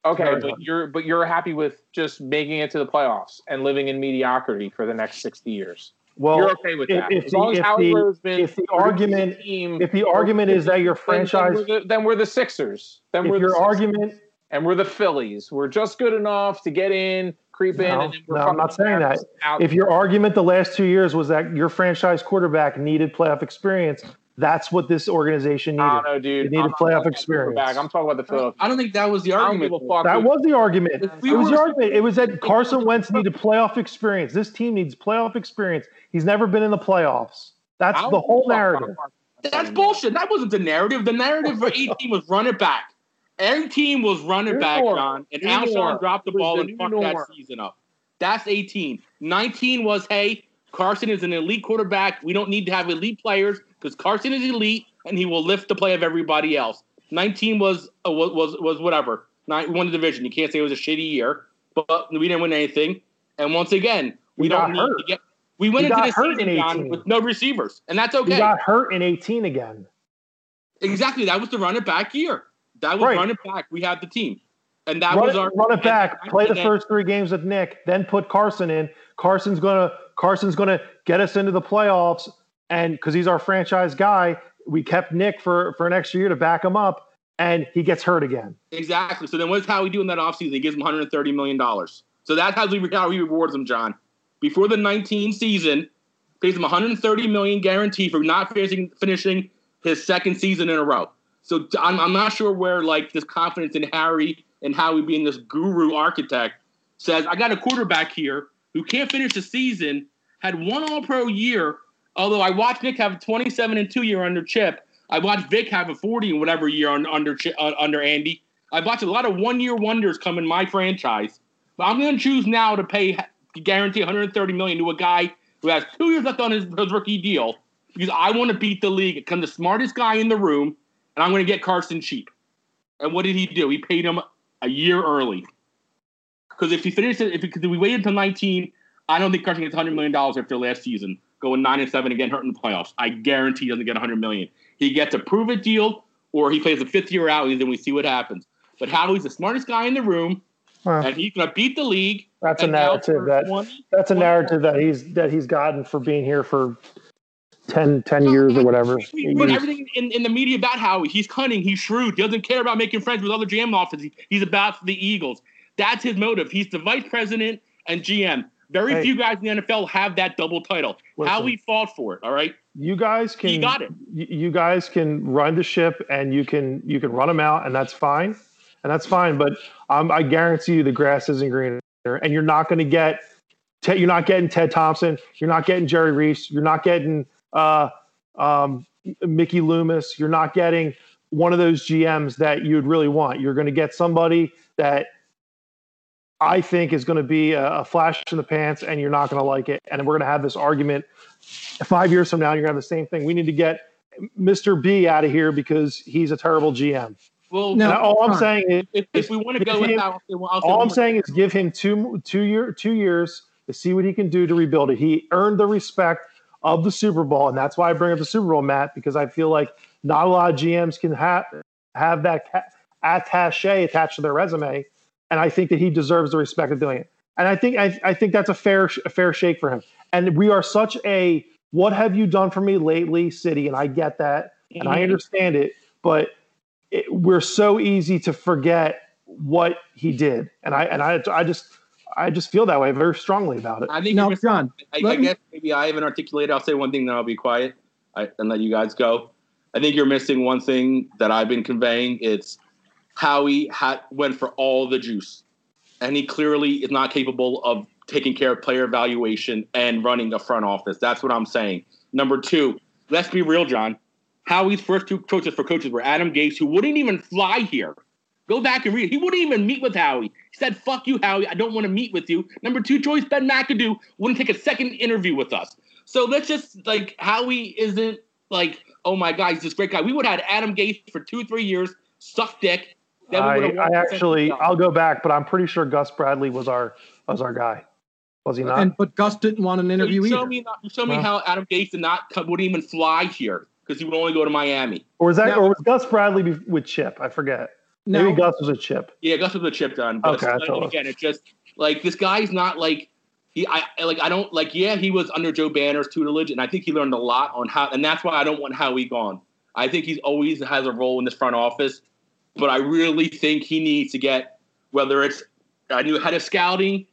okay, but you're but you're happy with just making it to the playoffs and living in mediocrity for the next sixty years. Well, you're okay with that. If, as long the, as Howie the, been if the argument team, if the argument is that your franchise, then we're the, then we're the Sixers. Then if we're your the argument, and we're the Phillies. We're just good enough to get in, creep in, no, no, I'm not saying that. If your argument the last two years was that your franchise quarterback needed playoff experience, that's what this organization needed. No, dude. It needed playoff experience. I'm talking about the Philadelphia. I don't think that was the argument. That was the argument. it was the argument. It was that Carson Wentz needed playoff experience. This team needs playoff experience. He's never been in the playoffs. That's the whole narrative. That's bullshit. That wasn't the narrative. The narrative for 18 was run it back. Every team was running back, John, and Alshon dropped the ball and fucked that season up. That's 18. 19 was, hey, Carson is an elite quarterback. We don't need to have elite players because Carson is elite and he will lift the play of everybody else. 19 was uh, was was whatever. Nine, we won the division. You can't say it was a shitty year, but we didn't win anything. And once again, we, we don't need hurt. to get. We went we into the season John, with no receivers, and that's okay. We got hurt in 18 again. Exactly. That was the run it back year. That was right. run it back. We had the team. And that run was our run it back. Play the first three games with Nick, then put Carson in. Carson's gonna Carson's gonna get us into the playoffs and because he's our franchise guy, we kept Nick for for an extra year to back him up, and he gets hurt again. Exactly. So then, what's Howie do in that offseason? He gives him 130 million dollars. So that's how we how he rewards him, John. Before the 19 season, pays him 130 million guarantee for not finishing finishing his second season in a row. So I'm, I'm not sure where like this confidence in Harry and Howie being this guru architect says I got a quarterback here who can't finish the season, had one All Pro year, Although I watched Nick have a 27 and two year under Chip, I watched Vick have a 40 and whatever year on, under uh, under Andy. I've watched a lot of one year wonders come in my franchise, but I'm going to choose now to pay guarantee 130 million to a guy who has two years left on his, his rookie deal because I want to beat the league. I'm the smartest guy in the room, and I'm going to get Carson cheap. And what did he do? He paid him a year early. Because if he finished it, if, he, if we wait until 19, I don't think Carson gets 100 million dollars after last season going nine and seven again, hurt in the playoffs. I guarantee he doesn't get 100 million. He gets a prove it deal, or he plays a fifth year out, and then we see what happens. But Howie's the smartest guy in the room, and he's going to beat the league. That's a narrative that 20, that's a narrative that he's that he's gotten for being here for 10, 10 years or whatever. We put everything in, in the media about Howie. He's cunning. He's shrewd. He doesn't care about making friends with other GM offices. He's about the Eagles. That's his motive. He's the vice president and GM. Very hey, few guys in the NFL have that double title. Listen, How we fought for it, all right? You guys can he got it. You guys can run the ship and you can you can run them out and that's fine. And that's fine, but um, I guarantee you the grass isn't greener and you're not going to get you're not getting Ted Thompson, you're not getting Jerry Reese, you're not getting uh, um, Mickey Loomis, you're not getting one of those GMs that you'd really want. You're going to get somebody that I think is going to be a, a, flash in the pants and you're not going to like it. And we're going to have this argument five years from now. You're going to have the same thing. We need to get Mr. B out of here because he's a terrible GM. Well, no, all I'm saying is, if, if we want to go him, without, all I'm saying is give him two two year two years to see what he can do to rebuild it. He earned the respect of the Super Bowl, and that's why I bring up the Super Bowl, Matt, because I feel like not a lot of GMs can have have that attache attached to their resume and I think that he deserves the respect of doing it. And I think I, I think that's a fair a fair shake for him. And we are such a what have you done for me lately city, and I get that, and I mm-hmm. understand it, but it, we're so easy to forget what he did. And I and I I just I just feel that way very strongly about it. I think Now, you're John, I, let I me- guess maybe I haven't articulated. I'll say one thing, then I'll be quiet I, and let you guys go. I think you're missing one thing that I've been conveying. It's Howie had went for all the juice, and he clearly is not capable of taking care of player evaluation and running the front office. That's what I'm saying. Number two, let's be real, John. Howie's first two coaches for coaches were Adam Gase, who wouldn't even fly here. Go back and read. it. He wouldn't even meet with Howie. He said, "Fuck you, Howie. I don't want to meet with you." Number two choice, Ben McAdoo, wouldn't take a second interview with us. So let's just like Howie isn't like, oh my god, he's this great guy. We would have had Adam Gase for two, three years, suck dick. Then we I, I actually, I'll go back, but I'm pretty sure Gus Bradley was our was our guy. Was he not? and but Gus didn't want an So interview you show either. me, you show me Well. how Adam Gase did not come, wouldn't even fly here because he would only go to Miami. or was that, Now- or was Gus Bradley be- with Chip? I forget. Maybe Gus was a Chip. Yeah, Gus was a chip done. But Okay, that's like, all. again, it's just like this guy's not like he. I I- like. I don't like. Yeah, he was under Joe Banner's tutelage, and I think he learned a lot on how. And that's why I don't want Howie gone. I think he's always has a role in this front office, but I really think he needs to get whether it's a new head of scouting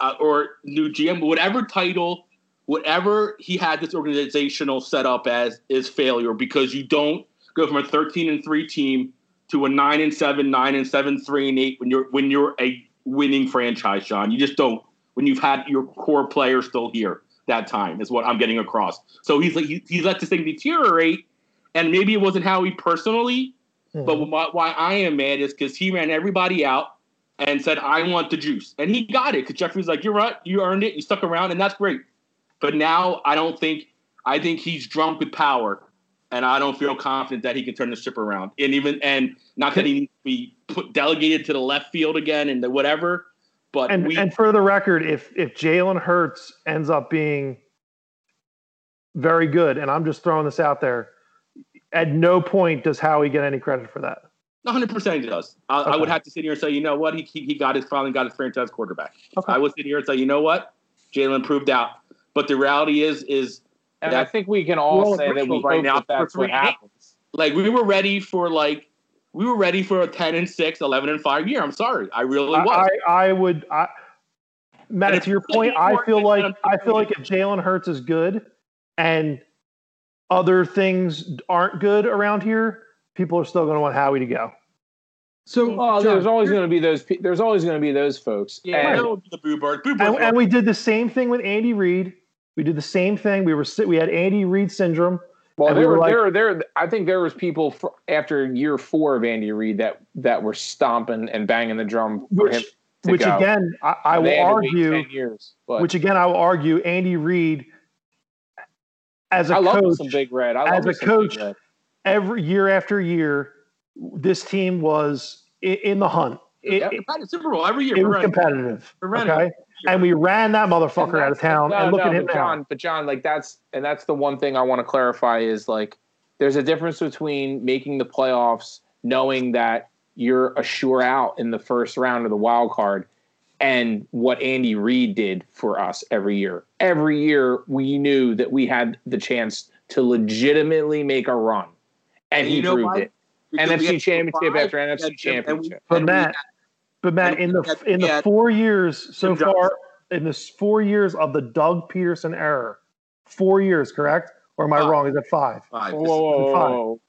uh, or new GM, whatever title, whatever he had this organizational setup as is failure because you don't go from a 13 and 3 team to a 9 and 7 9 and 7 3 and 8 when you're when you're a winning franchise John. You just don't when you've had your core players still here that time is what I'm getting across. So he's like he, he's let this thing deteriorate and maybe it wasn't how he personally but hmm. why, why I am mad is because he ran everybody out and said, I want the juice. And he got it because Jeffrey's like, You're right. You earned it. You stuck around, and that's great. But now I don't think, I think he's drunk with power. And I don't feel confident that he can turn the ship around. And even, and not that he needs to be put delegated to the left field again and the whatever, but and we, and for the record, if if Jalen Hurts ends up being very good, and I'm just throwing this out there, at no point does Howie get any credit for that. 100% he does. I, I would have to sit here and say, you know what? He, he, he got his, finally got his franchise quarterback. Okay. I would sit here and say, you know what? Jalen proved out. But the reality is, is And I think we can all say that we right hope now that that's what happens. like we were ready for like we were ready for a 10 and 6 11 and 5 year i'm sorry i really I, was I, I would, I, Matt, And to your point, I feel like I feel like if Jalen Hurts is good and other things aren't good around here, people are still going to want Howie to go. so Well, John, there's always going to be those. There's always going to be those folks. yeah And- that would be the boo bird boo bird and we did the same thing with Andy Reid. We did the same thing. We were we had Andy Reid syndrome. Well, And there we were were like- there, there. I think there was people fr after year four of Andy Reid that that were stomping and banging the drum for Which- him. To which go. again, I, I will had to wait argue. years, but Which again, I will argue. Andy Reid, as a I love coach, some big red. I love as a some Big coach, Red. every year after year, this team was in, in the hunt. It, yeah, it, a super bowl every year it was running. competitive. We're running. Okay, and we ran that motherfucker out of town. no, and look no, at him but now. John, but John, like that's and that's the one thing I want to clarify is like there's a difference between making the playoffs, knowing that you're a sure out in the first round of the wild card, and what Andy Reid did for us every year. Every year we knew that we had the chance to legitimately make a run, and he you know proved why? it. Because NFC championship five, after NFC and- and championship. But and Matt, but Matt, in the in the four years so far, in this four years of the Doug Pederson era, four years, correct? Or am I Five. wrong? Is it five? Five. Whoa, This- whoa, whoa, whoa, Fine. whoa.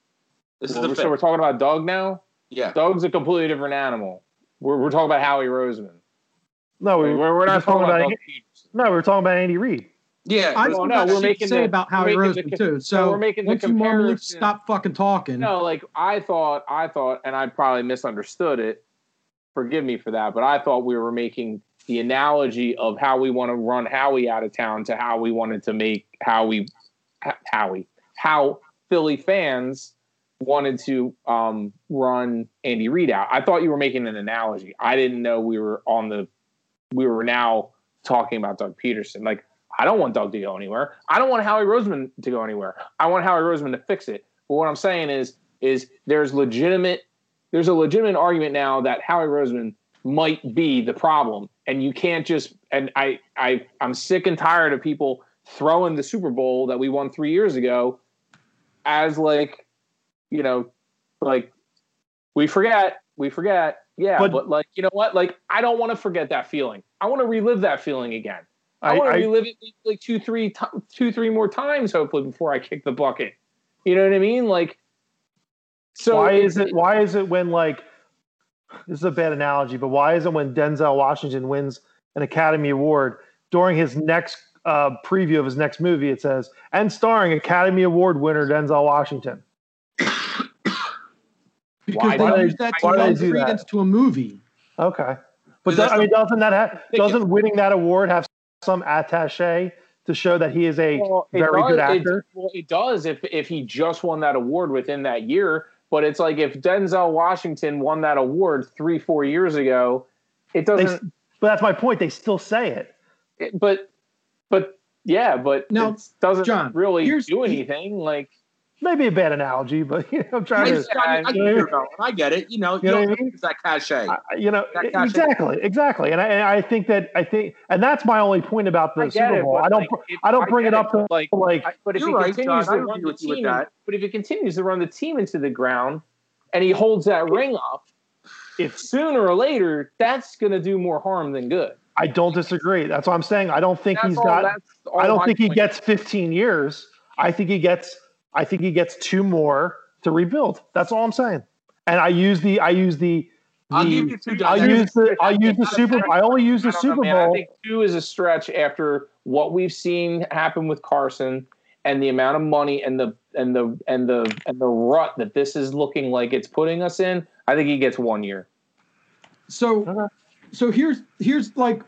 This is the so we're talking about Doug now. Yeah. Doug's a completely different animal. We're, we're talking about Howie Roseman. No, we, We're, we're, we're not just talking about, talking Doug about no, we were talking about Andy Reid. Yeah. I Well, well, no, got we're shit making say the- about we're Howie making the Roseman too. So we're making the once you normally comparison. stop fucking talking. No, like I thought, I thought, and I probably misunderstood it. Forgive me for that, but I thought we were making the analogy of how we want to run Howie out of town to how we wanted to make Howie, H- Howie, how Philly fans wanted to um, run Andy Reid out. I thought you were making an analogy. I didn't know we were on the, we were now talking about Doug Pederson. Like I don't want Doug to go anywhere. I don't want Howie Roseman to go anywhere. I want Howie Roseman to fix it. But what I'm saying is, is there's legitimate, there's a legitimate argument now that Howie Roseman might be the problem, and you can't just. And I, I, I'm sick and tired of people throwing the Super Bowl that we won three years ago as like, you know, like we forget we forget. Yeah, But- but, like you know what? Like I don't want to forget that feeling. I want to relive that feeling again. I, I- want to relive it like two, three, ti- two, three more times, hopefully, before I kick the bucket. You know what I mean? Like, so why is it? Why is it when like this is a bad analogy, but why is it when Denzel Washington wins an Academy Award during his next uh, preview of his next movie? It says and starring Academy Award winner Denzel Washington. Because Why they do they- use that to why do they lend do that? credence to a movie. Okay, but Because that, I mean, doesn't that have, doesn't winning that award have some attaché to show that he is a Well, it very good does- it- actor? well, it does if if he just won that award within that year. But it's like if Denzel Washington won that award three, four years ago, it doesn't. but that's my point. They still say it. it- but, but yeah, but no, it doesn't John, really do anything. Like, Maybe a bad analogy, but [LAUGHS] you know, I'm I, trying to. just- I, I get you're going. I get it. You know, you, You know don't I mean? use that cachet. I- you know That cash- exactly exactly and I, and I think that i think and that's my only point about the super bowl but, i don't like, br- i don't bring get it up to but, like, like I- but if You're he right, continues John. To run the with you with team, that. but if he continues to run the team into the ground, and he holds that ring up, if sooner or later that's going to do more harm than good. i don't disagree that's what i'm saying i don't think That's he's all- got i don't think he point. gets 15 years i think he gets i think he gets two more to rebuild that's all i'm saying and i use the i use the, I'll give you two. I'll use the I use the super I only use the I don't know, Super man. I Bowl. think two is a stretch after what we've seen happen with Carson and the amount of money and the and the and the and the rut that this is looking like it's putting us in. I think he gets one year. So, Okay. so here's here's like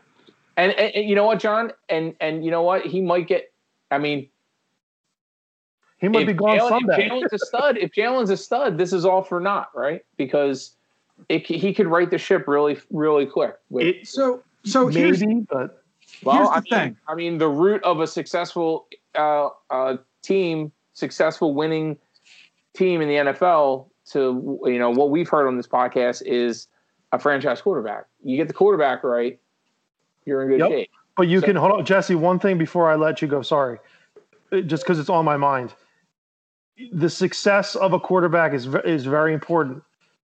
And, and, and you know what, John? And and you know what? He might get. I mean, He might if be gone Jalen- Sunday. If Jalen's a stud, if Jalen's a stud, this is all for naught, right? Because it, he could right the ship really, really quick. With, It, so so here's maybe, but well, here's the I mean, thing. I mean, the root of a successful uh, uh, team, successful winning team in the NFL, to you know what we've heard on this podcast is a franchise quarterback. You get the quarterback right, you're in good Yep. shape. But you So- can hold on, Jesse. One thing before I let you go. Sorry, just because it's on my mind. The success of a quarterback is is very important.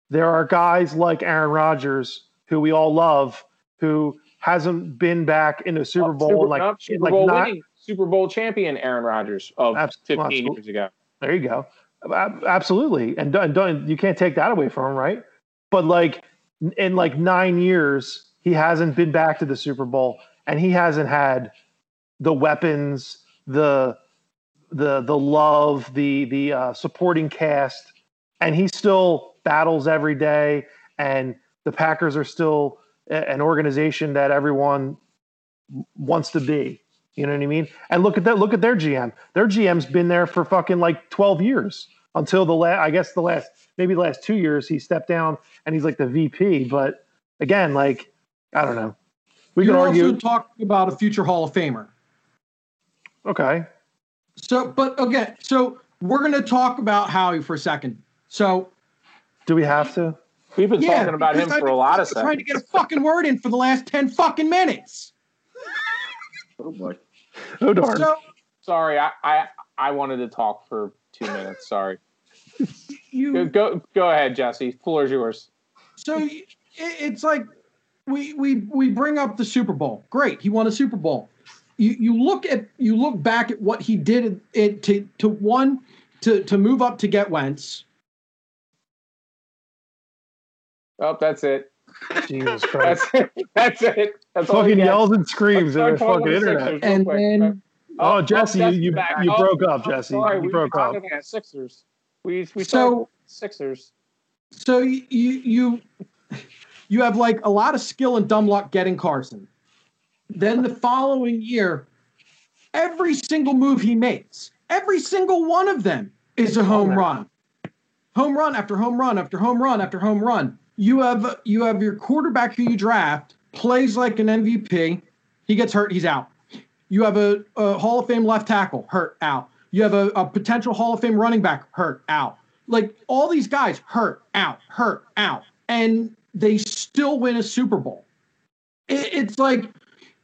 There are guys like Aaron Rodgers who we all love who hasn't been back in a Super Bowl Super, like Super like Bowl not- winning Super Bowl champion Aaron Rodgers of Abs- 15 absolutely. years ago. There you go. Absolutely, and don't, don't you can't take that away from him, right? But like in like nine years, he hasn't been back to the Super Bowl, and he hasn't had the weapons, the the the love, the the uh, supporting cast, and he still battles every day. And the Packers are still an organization that everyone wants to be. You know what I mean? And look at that. Look at their GM. Their GM's been there for fucking like twelve years until the last. I guess the last maybe the last two years he stepped down and he's like the VP. But again, like I don't know. We you're can argue. also talking about a future Hall of Famer. okay. So, but again, so we're going to talk about Howie for a second. So, Do we have to? We've been yeah, talking about him I've for a lot of trying to get a fucking word in for the last ten fucking minutes. Oh boy. Oh darn. So, Sorry, I, I I wanted to talk for two minutes. Sorry. Go you go, go ahead, Jesse. Floor's yours. so it, it's like we we we bring up the Super Bowl. Great, he won a Super Bowl. You you look at you look back at what he did it to to one to to move up to get Wentz. Oh, that's it. Jesus [LAUGHS] Christ. That's it. That's it. That's all fucking gets. yells and screams in the fucking internet. Sixers And quick. then Oh, oh, oh Jesse, you you, back. you Oh, broke up, oh, Jesse. Sorry, you we broke were up. talking about Sixers. We we So- talked Sixers. so you you you have like a lot of skill and dumb luck getting Carson. Then the following year, every single move he makes, every single one of them is a home run. Home run after home run after home run after home run. You have you have your quarterback who you draft plays like an MVP. He gets hurt, he's out. You have a, a Hall of Fame left tackle hurt out. You have a, a potential Hall of Fame running back hurt out. Like all these guys hurt out, hurt out, and they still win a Super Bowl. It, it's like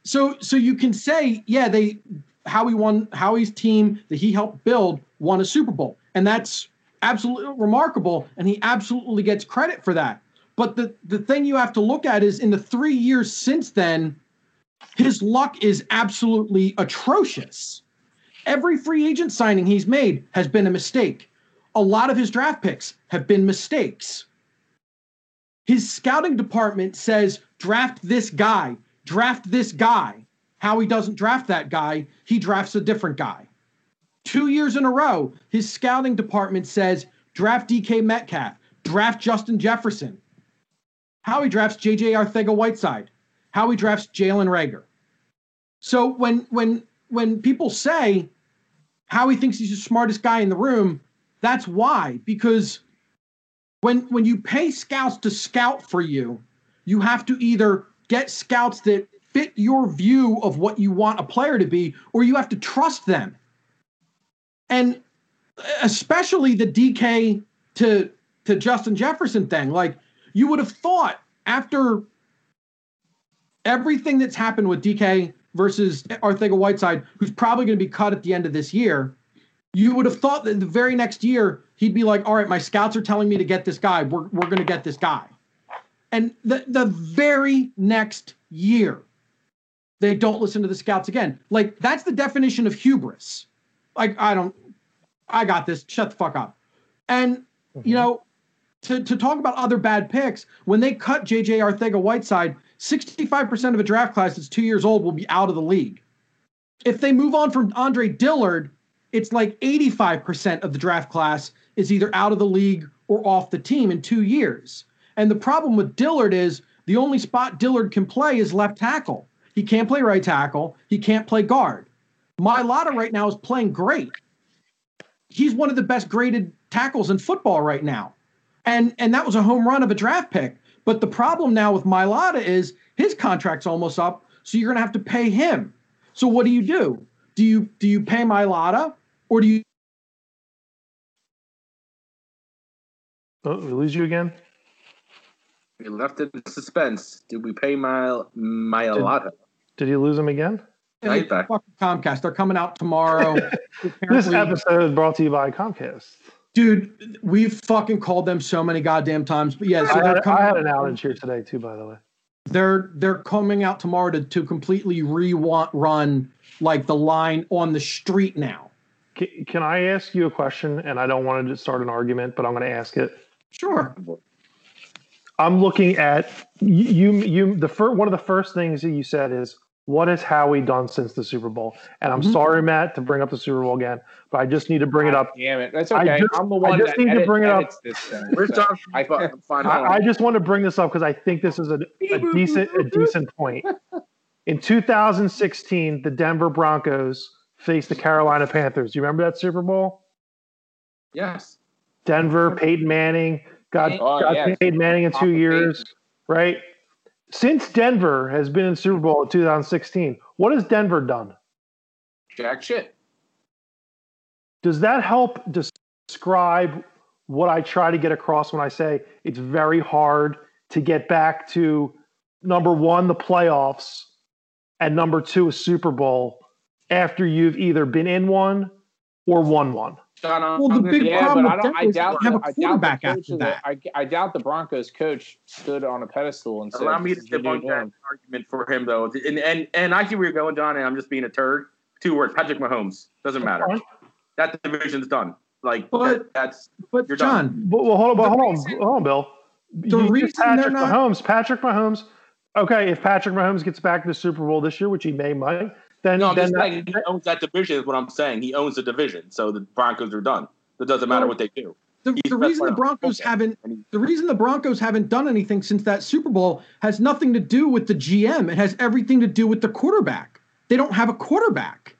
so so you can say yeah they Howie won Howie's team that he helped build won a Super Bowl, and that's absolutely remarkable, and he absolutely gets credit for that. But the, the thing you have to look at is in the three years since then, his luck is absolutely atrocious. Every free agent signing he's made has been a mistake. A lot of his draft picks have been mistakes. His scouting department says draft this guy, draft this guy. Howie doesn't draft that guy, he drafts a different guy. Two years in a row, his scouting department says draft DK Metcalf, draft Justin Jefferson. Howie drafts JJ Arcega-Whiteside, how he drafts Jalen Reagor. So when when when people say how he thinks he's the smartest guy in the room, that's why because when when you pay scouts to scout for you, you have to either get scouts that fit your view of what you want a player to be, or you have to trust them. And especially the DK to to Justin Jefferson thing, like you would have thought after everything that's happened with DK versus Arcega-Whiteside, who's probably going to be cut at the end of this year, you would have thought that the very next year he'd be like, all right, my scouts are telling me to get this guy. We're, we're going to get this guy. And the, the very next year, they don't listen to the scouts again. Like, that's the definition of hubris. Like, I don't, I got this. Shut the fuck up. And, you mm-hmm. know, to, to talk about other bad picks, when they cut JJ Arcega-Whiteside, 65% of a draft class that's two years old will be out of the league. If they move on from Andre Dillard, it's like 85% of the draft class is either out of the league or off the team in two years. And the problem with Dillard is the only spot Dillard can play is left tackle. He can't play right tackle. He can't play guard. Mailata right now is playing great. He's one of the best graded tackles in football right now. And and that was a home run of a draft pick. But the problem now with Mailata is his contract's almost up, so you're going to have to pay him. So what do you do? Do you do you pay Mailata or do you Oh, we lose you again. We left it in suspense. Did we pay my my a lot? Did you lose him again? Right Hey, back. Comcast? They're coming out tomorrow. [LAUGHS] This episode is brought to you by Comcast. dude, we've fucking called them so many goddamn times. But yeah, so I they're had, coming. I had an outage here today too, by the way. they're they're coming out tomorrow to, to completely re-want run like the line on the street now. Can, can I ask you a question? And I don't want to start an argument, but I'm going to ask it. Sure. I'm looking at you. You, you the first one of the first things that you said is, "What has Howie done since the Super Bowl?" And I'm Mhm. sorry, Matt, to bring up the Super Bowl again, but I just need to bring it up. Damn it. That's I okay. just- I'm the I just that need to bring it up. edits This thing, Where's so John? I, Fine. I, I just want to bring this up because I think this is a, a decent a decent point. In 2016, the Denver Broncos faced the Carolina Panthers. You remember that Super Bowl? yes. Denver, Peyton Manning got, Oh, got yes. Peyton Manning in two years, right? Since Denver has been in Super Bowl in 2016, what has Denver done? Jack shit. Does that help describe what I try to get across when I say it's very hard to get back to number one, the playoffs, and number two, a Super Bowl after you've either been in one or won one? John, I'm Well, the gonna- big yeah, problem but I don't. I doubt. don't have a the- I doubt quarterback the after of the- that. I, I doubt the Broncos coach stood on a pedestal and said, Allow me to "This is what debunk that doing." argument for him, though. And and and I see where you're going, John. And I'm just being a turd. Two words: Patrick Mahomes. Doesn't matter. fine. That division's done. Like But- that, that's But You're done. John, But, well, hold on, but hold on, reason- hold on, Bill. the You just reason they're Patrick not- Mahomes, Patrick Mahomes. Okay, if Patrick Mahomes gets back to the Super Bowl this year, which he may might, then, no. I'm then just that- saying he owns that division. Is what I'm saying. He owns the division, so the Broncos are done. It doesn't matter what they do. the, the reason the Broncos haven't the reason the Broncos haven't done anything since that Super Bowl has nothing to do with the GM. It has everything to do with the quarterback. They don't have a quarterback.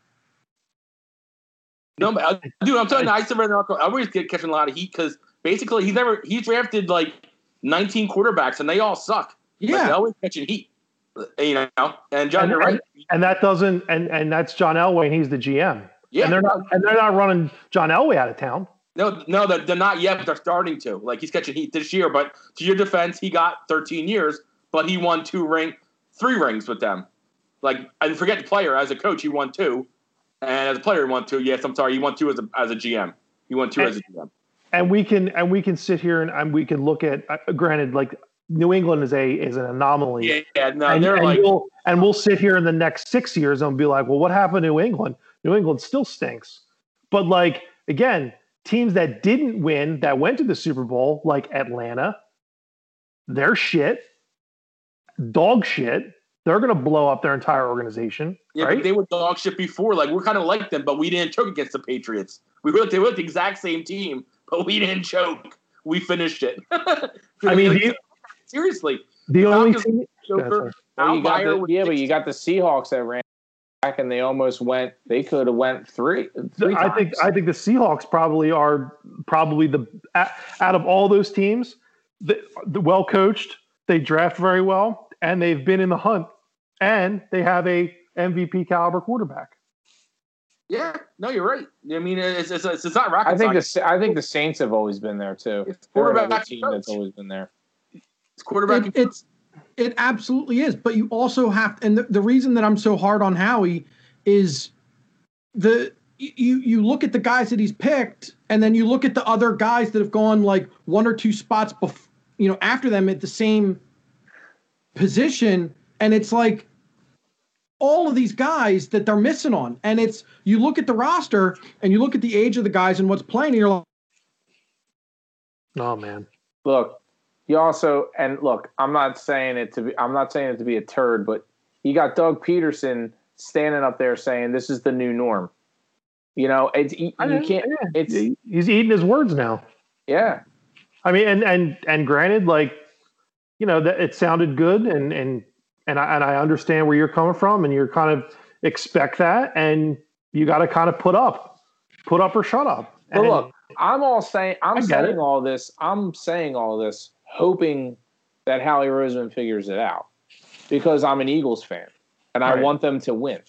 No, but uh, dude, I'm telling you, I run. I always get catching a lot of heat because basically he's never he's drafted like 19 quarterbacks and they all suck. Like, Yeah. they're always catching heat. You know, and John, And- you're right. and that doesn't, and and that's John Elway, and he's the GM. Yeah, And they're not, and they're not running John Elway out of town. no, no, they're, they're not yet, but they're starting to. Like he's catching heat this year. But to your defense, he got 13 years, but he won two ring, three rings with them. Like I forget the player as a coach, he won two, and as a player, he won two. Yes, I'm sorry, he won two as a as a GM. He won two And- as a GM. And we can, and we can sit here and, and we can look at. Uh, granted, like New England is a is an anomaly. Yeah, yeah no, and, they're and like we'll, and we'll sit here in the next six years and be like, well, what happened to New England? New England still stinks. But like again, teams that didn't win that went to the Super Bowl, like Atlanta, they're shit, dog shit. They're going to blow up their entire organization, yeah, right? they were dog shit before. Like we're kind of like them, but we didn't choke against the Patriots. We were they were the exact same team, but we didn't choke. We finished it. [LAUGHS] I mean, seriously, the only Falcons- team. Joker, Well, you got the, with yeah, but you got the Seahawks that ran back and they almost went. They could have went three. three I think. I think the Seahawks probably are probably the out of all those teams, the, the well coached. They draft very well, and they've been in the hunt, and they have a MVP caliber quarterback. Yeah, no, you're right. I mean, it's it's, it's, it's not rocket I think the science. Sa- I think the Saints have always been there too. It's quarterback team coach. that's always been there. It's quarterback. It, it's it absolutely is, but you also have, and the, the reason that I'm so hard on Howie is the you you look at the guys that he's picked, and then you look at the other guys that have gone like one or two spots, before, you know, after them at the same position, and it's like all of these guys that they're missing on, and it's you look at the roster and you look at the age of the guys and what's playing, and you're like. Oh man, Look, you also and look. I'm not saying it to be. I'm not saying it to be a turd, but you got Doug Pederson standing up there saying this is the new norm. You know, it's you, you can't. It's he's eating his words now. yeah. I mean, and and and granted, like you know, that it sounded good, and and and I and I understand where you're coming from, and you're kind of expect that, and you got to kind of put up, put up or shut up. But And- look, I'm all saying I'm saying it. all this. I'm saying all this, hoping that Howie Roseman figures it out because I'm an Eagles fan and I Right. want them to win.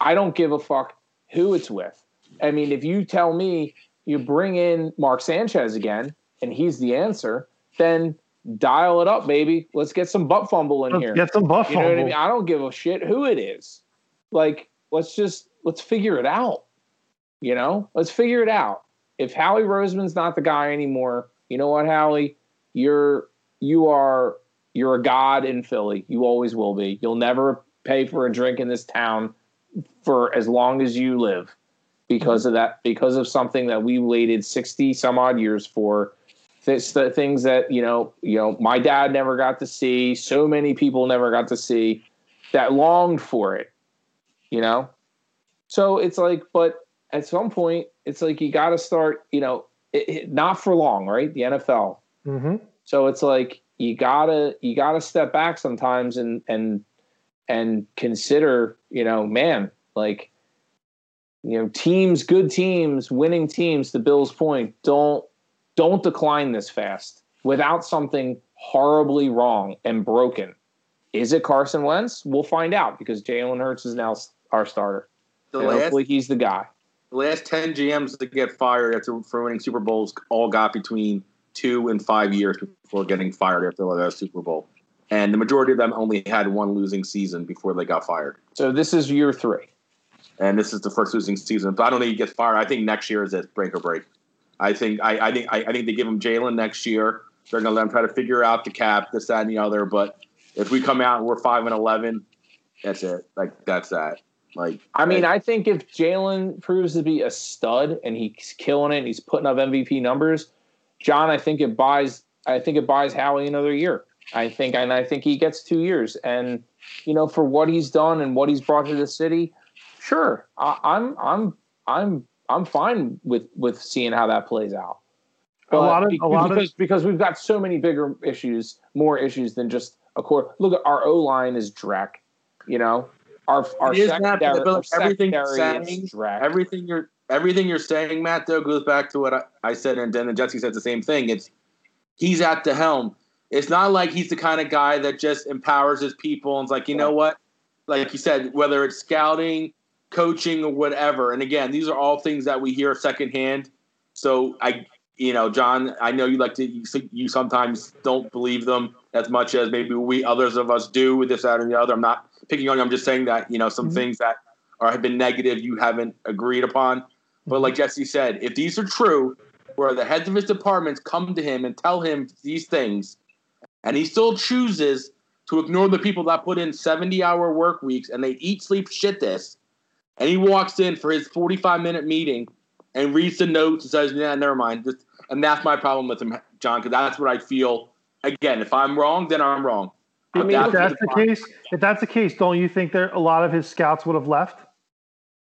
I don't give a fuck who it's with. I mean, if you tell me you bring in Mark Sanchez again and he's the answer, then dial it up, baby. Let's get some butt fumble in let's here. get some buff. You know what I mean? I don't give a shit who it is. Like, let's just let's figure it out. You know, let's figure it out. If Howie Roseman's not the guy anymore, you know what, Howie? You're you are you're a god in Philly. You always will be. You'll never pay for a drink in this town for as long as you live because of that because of something that we waited 60 some odd years for this, the things that you know you know my dad never got to see so many people never got to see that longed for it you know so it's like but at some point it's like you got to start you know it, it, not for long right the nfl Mhm. so it's like you gotta you gotta step back sometimes and and and consider you know man like you know teams good teams winning teams to bill's point don't don't decline this fast without something horribly wrong and broken. Is it carson wentz? We'll find out because jalen hurts is now our starter. The last hopefully he's the guy. The last ten GMs to get fired after for winning Super Bowls all got between two and five years before getting fired after the Super Bowl, and the majority of them only had one losing season before they got fired. so this is year three And this is the first losing season, but I don't think he gets fired. I think next year is it break or break. I think I, I think I, I think they give him Jalen next year. They're gonna let him try to figure out the cap, this, that, and the other. But if we come out and we're five and eleven, that's it. Like that's that. Like I mean, I think if Jalen proves to be a stud and he's killing it and he's putting up MVP numbers, John, I think it buys I think it buys Howie another year. I think and I think he gets two years. And you know, for what he's done and what he's brought to the city, sure. I, I'm I'm I'm I'm fine with with seeing how that plays out. A lot of- be- a lot of- because because we've got so many bigger issues, more issues than just a core. Look at our O line is Drek, you know. Our our It is, Matt, secondary, but our everything secondary saying- is Drek. everything you're everything you're saying, Matt, though, goes back to what I, I said, and then Jesse said the same thing. It's he's at the helm. It's not like he's the kind of guy that just empowers his people and is like, you know what? Like you said, whether it's scouting, coaching, or whatever. And again, these are all things that we hear secondhand. So I, you know, John, I know you like to you, you sometimes don't believe them as much as maybe we others of us do with this, that, and the other. I'm not picking on you. I'm just saying that you know some Mhm. things that are have been negative you haven't agreed upon. But like Jesse said, if these are true, where the heads of his departments come to him and tell him these things, and he still chooses to ignore the people that put in 70 hour work weeks and they eat, sleep, shit this. And he walks in for his 45 minute meeting and reads the notes and says, Yeah, never mind. Just, and that's my problem with him, John, because that's what I feel. Again, if I'm wrong, then I'm wrong. I mean, if that's that's the case, if that's the case, don't you think there a lot of his scouts would have left?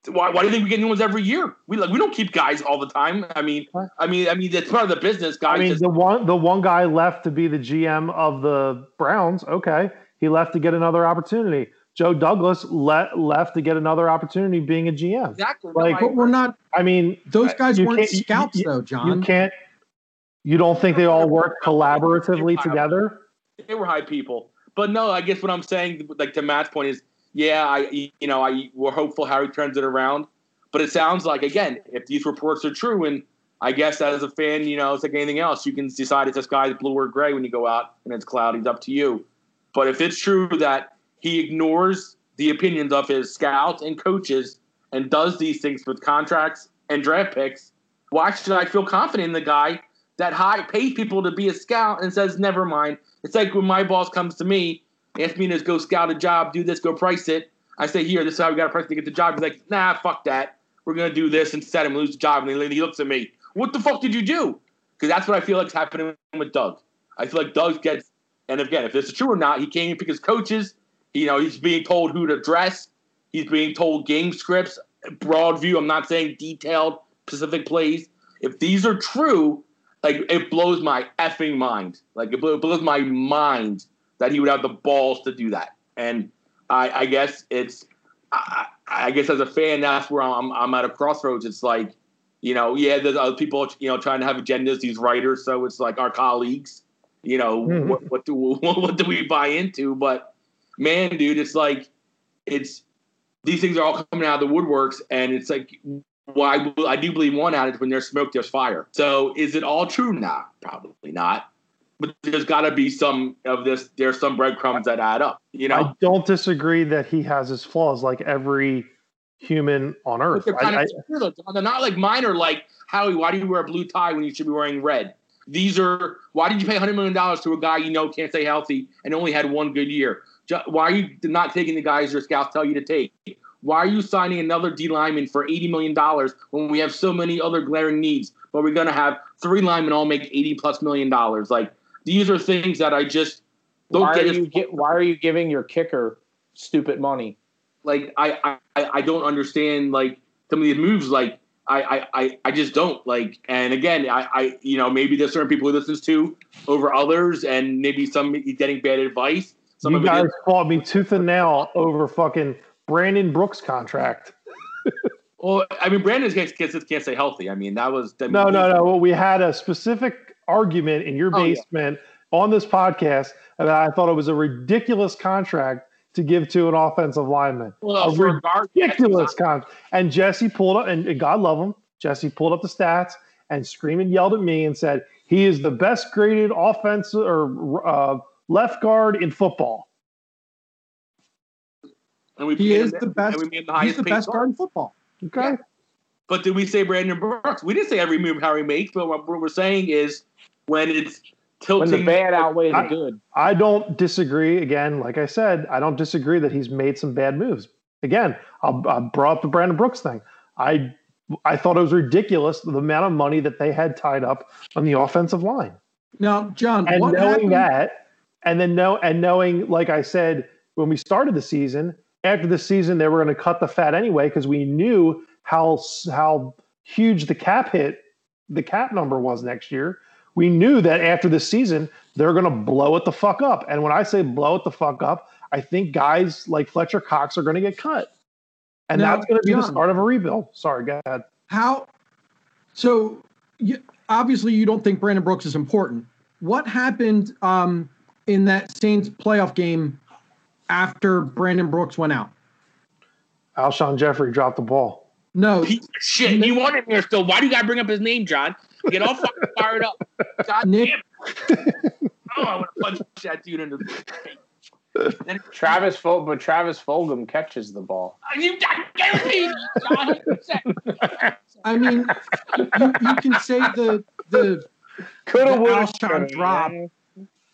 Why, why do you think we get new ones every year? We like we don't keep guys all the time. I mean, What? I mean, I mean, it's part of the business. Guys, I mean, just, the one the one guy left to be the GM of the Browns. Okay, he left to get another opportunity. Joe Douglas le- left to get another opportunity being a GM. exactly. like, No, I But we're not. I mean, Those guys weren't scouts, you- though, you John. can't. You don't think they all work collaboratively together? they were high people. But no, I guess what I'm saying, like to Matt's point, is yeah, I you know I we're hopeful Harry turns it around, but it sounds like again, if these reports are true, and I guess that as a fan, you know, it's like anything else, you can decide if the sky is blue or gray when you go out and it's cloudy. It's up to you. But if it's true that he ignores the opinions of his scouts and coaches and does these things with contracts and draft picks, why should I feel confident in the guy that high pays people to be a scout and says, never mind. It's like when my boss comes to me, asks me to go scout a job, do this, go price it. I say, here, this is how we got to price to get the job. He's like, nah, fuck that. We're going to do this instead and lose the job. And he looks at me, what the fuck did you do? Because that's what I feel like is happening with Doug. I feel like Doug gets, and again, if this is true or not, he can't even pick his coaches. You know, he's being told who to dress. He's being told game scripts, broad view. I'm not saying detailed, specific plays. If these are true, like it blows my effing mind. Like it blows my mind that he would have the balls to do that. And I, I guess it's, I, I guess as a fan, that's where I'm, I'm at a crossroads. It's like, you know, yeah, there's other people, you know, trying to have agendas. These writers, so it's like our colleagues. You know, Mhm. what, what do [LAUGHS] what do we buy into? But man, dude, it's like it's these things are all coming out of the woodworks, and it's like why I do believe one adage when there's smoke, there's fire. So is it all true? Nah, probably not. But there's got to be some of this. There's some breadcrumbs that add up. You know, I don't disagree that he has his flaws, like every human on earth. they're I, I. They're not like mine are like, Howie, why do you wear a blue tie when you should be wearing red? These are why did you pay $100 million to a guy you know can't stay healthy and only had one good year? Why are you not taking the guys your scouts tell you to take? Why are you signing another D lineman for $80 million when we have so many other glaring needs? But we're going to have three linemen all make 80 plus million dollars. Like, these are things that I just don't Why are get. you get, Why are you giving your kicker stupid money? like I, I I don't understand like some of these moves. Like I I, I, I just don't like. And again, I, I you know maybe there's certain people who listens to over others, and maybe some getting bad advice. Some you of it guys is, fought me tooth and nail over fucking Brandon Brooks contract. well, I mean, Brandon's can't, can't, can't stay healthy. I mean, that was I mean, No, no, no. Well, we had a specific argument in your Oh, yeah. basement on this podcast that I thought it was a ridiculous contract to give to an offensive lineman. Well, a for a guard, ridiculous contract. And Jesse pulled up, and and God love him. Jesse pulled up the stats and screamed and yelled at me and said, "He is the best graded offensive or uh, left guard in football." and we He is him- the best. And we made the He's the best guard. guard in football. Okay. Yeah. But did we say Brandon Brooks? We didn't say every move Harry makes, but what we're saying is when it's tilting. When tilting. the bad outweigh the I- good. I don't disagree. Again, like I said, I don't disagree that he's made some bad moves. Again, I'll, I brought up the Brandon Brooks thing. I I thought it was ridiculous the amount of money that they had tied up on the offensive line, Now, John, and what knowing happened? that, and then know and knowing, like I said when we started the season, after the season they were going to cut the fat anyway because we knew how how huge the cap hit, the cap number was next year. We knew that after the season they're going to blow it the fuck up. And when I say blow it the fuck up, I think guys like Fletcher Cox are going to get cut. And Now, that's going to be the start of a rebuild. Sorry, go ahead. How? So, you, obviously, you don't think Brandon Brooks is important. What happened um, in that Saints playoff game after Brandon Brooks went out? Alshon Jeffery dropped the ball. No, Piece of shit. You want him here still. Why do you gotta bring up his name, John? Get all fucking fired up. God Nick- damn it. Oh, I want to punch that dude in the face. Then Travis Fol- but Travis Fulgham catches the ball. you guarantee John 100%. I mean, you, you can say the the Could The have Alshon drop.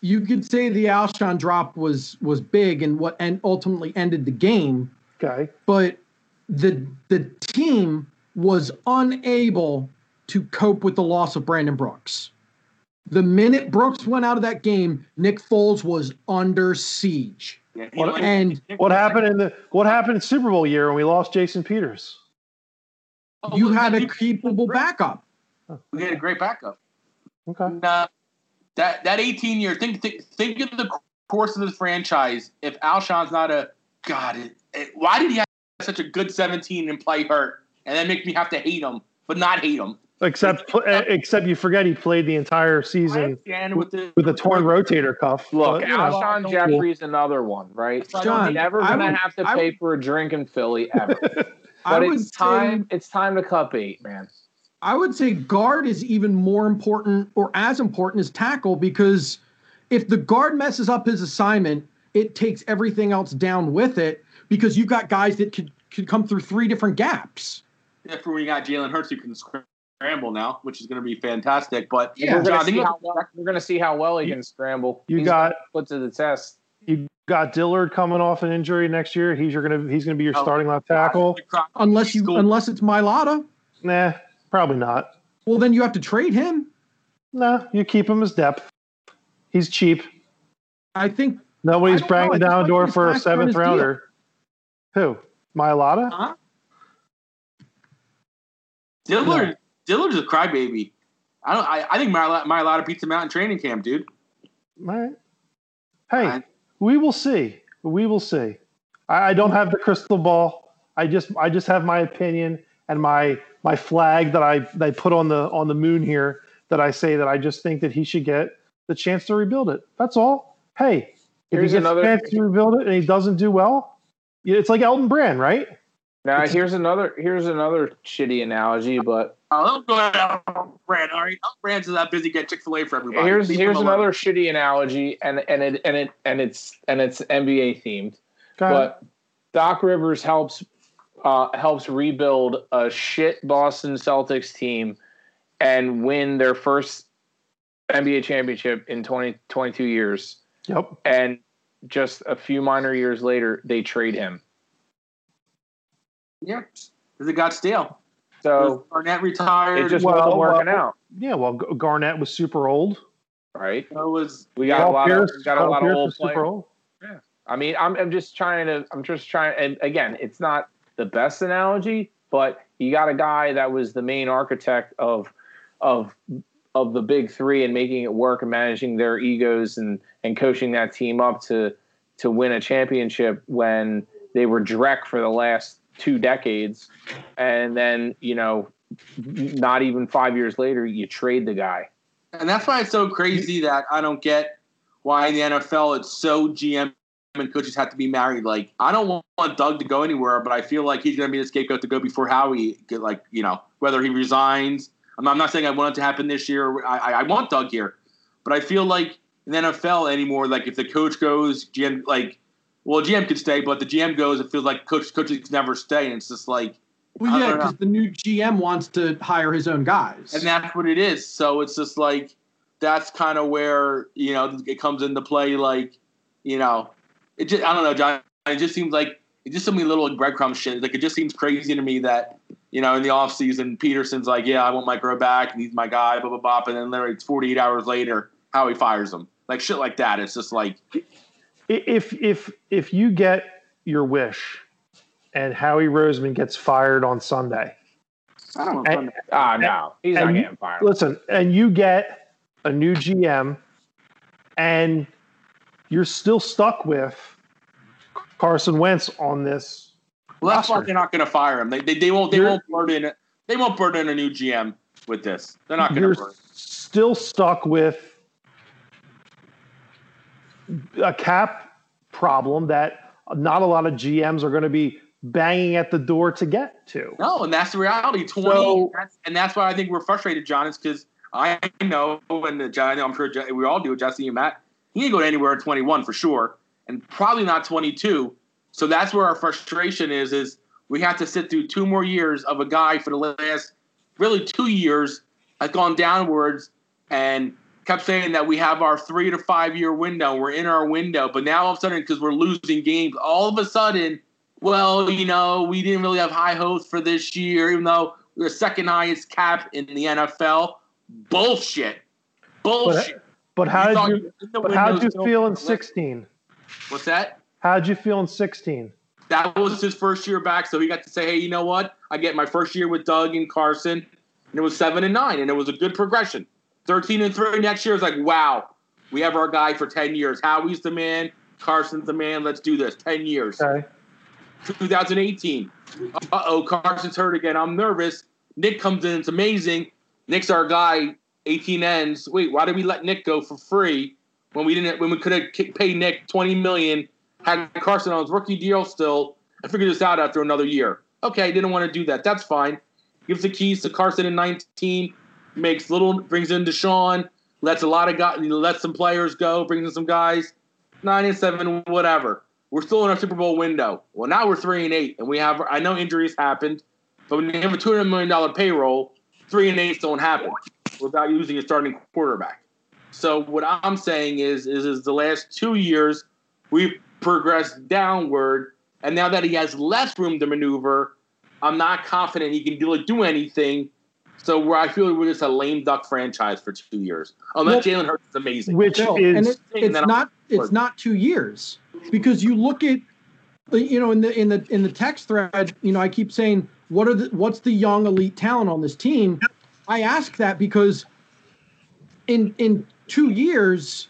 you could say the Alshon drop was was big and what and ultimately ended the game, Okay. but the the team was unable to cope with the loss of Brandon Brooks. The minute Brooks went out of that game, Nick Foles was under siege. Yeah, What- like- And What happened in the what happened in Super Bowl year when we lost Jason Peters? Oh, you had a capable backup. We had a great backup. Okay. Nah, that that 18 year think, think think of the course of this franchise. If Alshon's not a God, it, it, why did he have such a good 17 and play hurt, and that makes me have to hate him, but not hate him. Except except you forget he played the entire season with the with a torn rotator cuff. Look, but, you know. Alshon Jeffery's another one, right? John, He's never gonna would- have to I pay would- for a drink in Philly ever. [LAUGHS] But would it's time. say It's time to cut bait, man. I would say guard is even more important or as important as tackle because if the guard messes up his assignment, it takes everything else down with it because you've got guys that could could come through three different gaps. If when you got Jalen Hurts, you can scramble now, which is going to be fantastic. But Yeah, we're gonna see how well, we're gonna see how well he You- can scramble. you He's got- put to the test. You got Dillard coming off an injury next year. He's your gonna he's gonna be your Oh, starting left tackle. Unless you School. unless it's Mailata, Nah, probably not. well then you have to trade him. Nah, you keep him as depth. He's cheap. I think Nobody's I don't know. Banging down thought the door for a seventh his deal. rounder. Who? Mailata? Huh? Dillard, Dillard's a crybaby. I don't. I, I think Mailata, my lot of pizza mountain training camp, dude. All right. Hey, I- we will see. We will see. I, I don't have the crystal ball. I just I just have my opinion and my my flag that I that I put on the on the moon here that I say that I just think that he should get the chance to rebuild it. That's all. Hey, if Here's he gets another- a chance to rebuild it and he doesn't do well, it's like Elton Brand, right? Now It's- here's another here's another shitty analogy, but don't go out Brand. All right, Brand's is that busy getting Chick Fil A for everybody. here's Leave here's another shitty analogy, and and it and it and it's and it's NBA themed. But Doc Rivers helps uh, helps rebuild a shit Boston Celtics team and win their first NBA championship in 20, 22 years. yep. And just a few minor years later, they trade him. Yeah, because it got stale. So Garnett retired. it just Well, wasn't working well, out, Yeah, well, Garnett was super old. right? it was We got a lot Pierce, of we got a Paul lot of old super players. old. I mean, I'm, I'm just trying to, I'm just trying, and again, it's not the best analogy, but you got a guy that was the main architect of, of, of the big three and making it work and managing their egos and, and coaching that team up to, to win a championship when they were dreck for the last two decades. And then, you know, not even five years later, you trade the guy. And that's why it's so crazy that I don't get why in the NFL it's so GM and coaches have to be married. Like, I don't want Doug to go anywhere, but I feel like he's going to be the scapegoat to go before Howie. Get like, you know, whether he resigns. I'm not, saying I want it to happen this year. I, I, I want Doug here, but I feel like in the NFL anymore, like if the coach goes, GM like, well, GM could stay, but the GM goes, it feels like coach coaches never stay, and it's just like, Well, yeah, because the new GM wants to hire his own guys. and that's what it is. So it's just like that's kind of where you know it comes into play. Like you know, it just I don't know, John. It just seems like it just so many little breadcrumb shit. Like it just seems crazy to me that you know in the off season Pederson's like, yeah, I want Mike Groh back, and he's my guy, blah blah blah. And then literally it's 48 hours later, Howie fires him. Like shit like that. It's just like if if if you get your wish and Howie Roseman gets fired on Sunday, I don't And- know. Ah, no, he's not getting fired. listen, and you get a new GM and you're still stuck with Carson Wentz on this. Well, that's why they're not going to fire him. They, they, they won't they You're- won't burden they won't burden a new GM with this. They're not going You're to burden. still stuck with a cap problem that not a lot of GMs are going to be banging at the door to get to. No, and that's the reality. Twenty, So- that's, and that's why I think we're frustrated, John. Is because I know, and the John, I'm sure we all do. Jesse and Matt, he ain't going anywhere at 21 for sure, and probably not 22. So that's where our frustration is. Is we have to sit through two more years of a guy for the last really two years has gone downwards, and kept saying that we have our three to five year window. We're in our window, but now all of a sudden, because we're losing games, all of a sudden, well, you know, we didn't really have high hopes for this year, even though we're the second highest cap in the NFL. Bullshit. Bullshit. But how You did you? you were in the But how did you feel in 16? What's that? How did you feel in 16? That was his first year back, so he got to say, "Hey, you know what? I get my first year with Doug and Carson, and it was seven and nine, and it was a good progression. Thirteen and three next year is like, wow, we have our guy for ten years. Howie's the man, Carson's the man. Let's do this. Ten years. Okay. 2018. Uh oh, Carson's hurt again. I'm nervous. Nick comes in. It's amazing. Nick's our guy. 18 ends. Wait, why did we let Nick go for free when we didn't? When we could have paid Nick 20 million, had Carson on his rookie deal still, and figured this out after another year. Okay, didn't want to do that. That's fine. Gives the keys to Carson in 19. Makes little brings in DeSean. Lets a lot of guys. Lets some players go. Brings in some guys. Nine and seven, whatever. We're still in our Super Bowl window. Well, now we're three and eight, and we have. I know injuries happened, but when you have a two hundred million dollar payroll, three and eight don't happen without using a starting quarterback. So what I'm saying is, is, is the last two years we've progressed downward, and now that he has less room to maneuver, I'm not confident he can really do anything. So where I feel we're just a lame duck franchise for two years, unless Jalen Hurts is amazing. Which Bill, is and it, it's that I'm- not it's not two years. Because you look at you know in the in the in the text thread you know i keep saying what are the what's the young elite talent on this team? I ask that because in in two years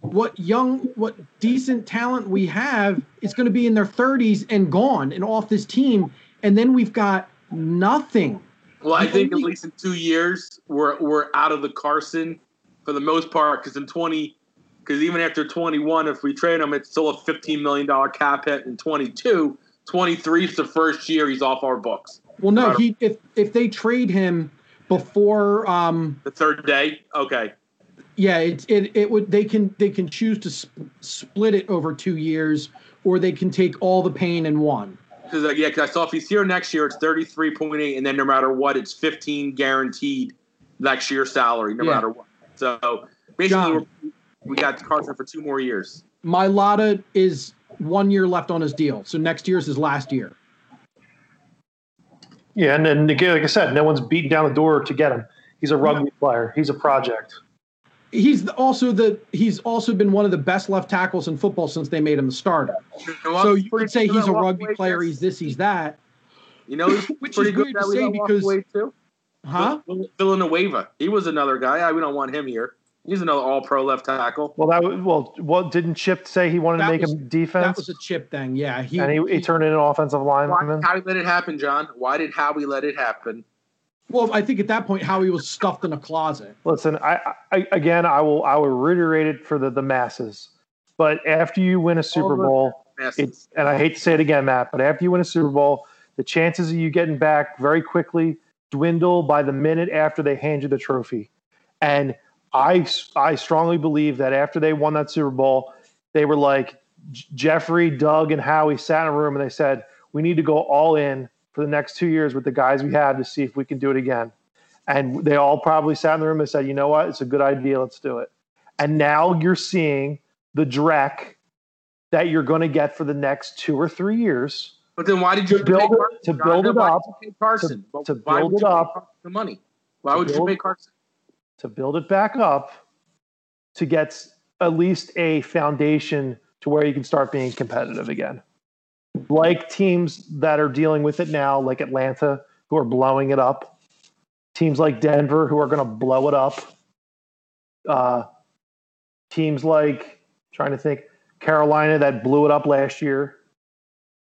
what young what decent talent we have is going to be in their 30s and gone and off this team. And then we've got nothing Well, I think at least in two years we're we're out of the Carson for the most part because in twenty, because even after twenty one, if we trade him, it's still a fifteen million dollar cap hit. In 22, 23 is the first year he's off our books. well no he if if they trade him before um The third day, okay, Yeah, it, it it would they can they can choose to sp- split it over two years, or they can take all the pain in one. Because uh, yeah, because I saw if he's here next year, it's thirty three point eight, and then no matter what, it's fifteen guaranteed next year's salary, no Yeah. matter what. So basically, John. we're, we got Carson for two more years. Mailata is one year left on his deal, so next year's his last year. yeah, and then again, like I said, no one's beating down the door to get him. He's a rugby player. He's a project. He's also the he's also been one of the best left tackles in football since they made him the starter. You know? So you could say he's a rugby player. gets- He's this, he's that. You know, he's Which pretty is good weird to say let walk because- away too. Huh? Vill- Villanueva. He was another guy. Yeah, we don't want him here. He's another all pro left tackle. Well, that was, well, what didn't Chip say he wanted That to make was- him That defense, was a chip thing. Yeah, he, and he, he turned in an offensive Why how did it happen, John? Why did Howie let it happen? Well, I think at that point Howie was stuffed in a closet. Listen, I, I again, I will I will reiterate it for the the masses. But after you win a Super the- Bowl, Masses. it's and I hate to say it again, Matt, but after you win a Super Bowl, the chances of you getting back very quickly dwindle by the minute after they hand you the trophy. And I I strongly believe that after they won that Super Bowl, they were like Jeffrey, Doug, and Howie sat in a room and they said, "We need to go all in for the next two years with the guys we have to see if we can do it again." And they all probably sat in the room and said, "You know what? It's a good idea. Let's do it." And now you're seeing the dreck that you're going to get for the next two or three years but then why did you to build it- to build it up, did you pay Carson? To why build it up, the money. Why to would you pay Carson? to build it back up to get at least a foundation to where you can start being competitive again. Like teams that are dealing with it now, like Atlanta, who are blowing it up, teams like Denver, who are going to blow it up, uh, teams like, trying to think, Carolina that blew it up last year.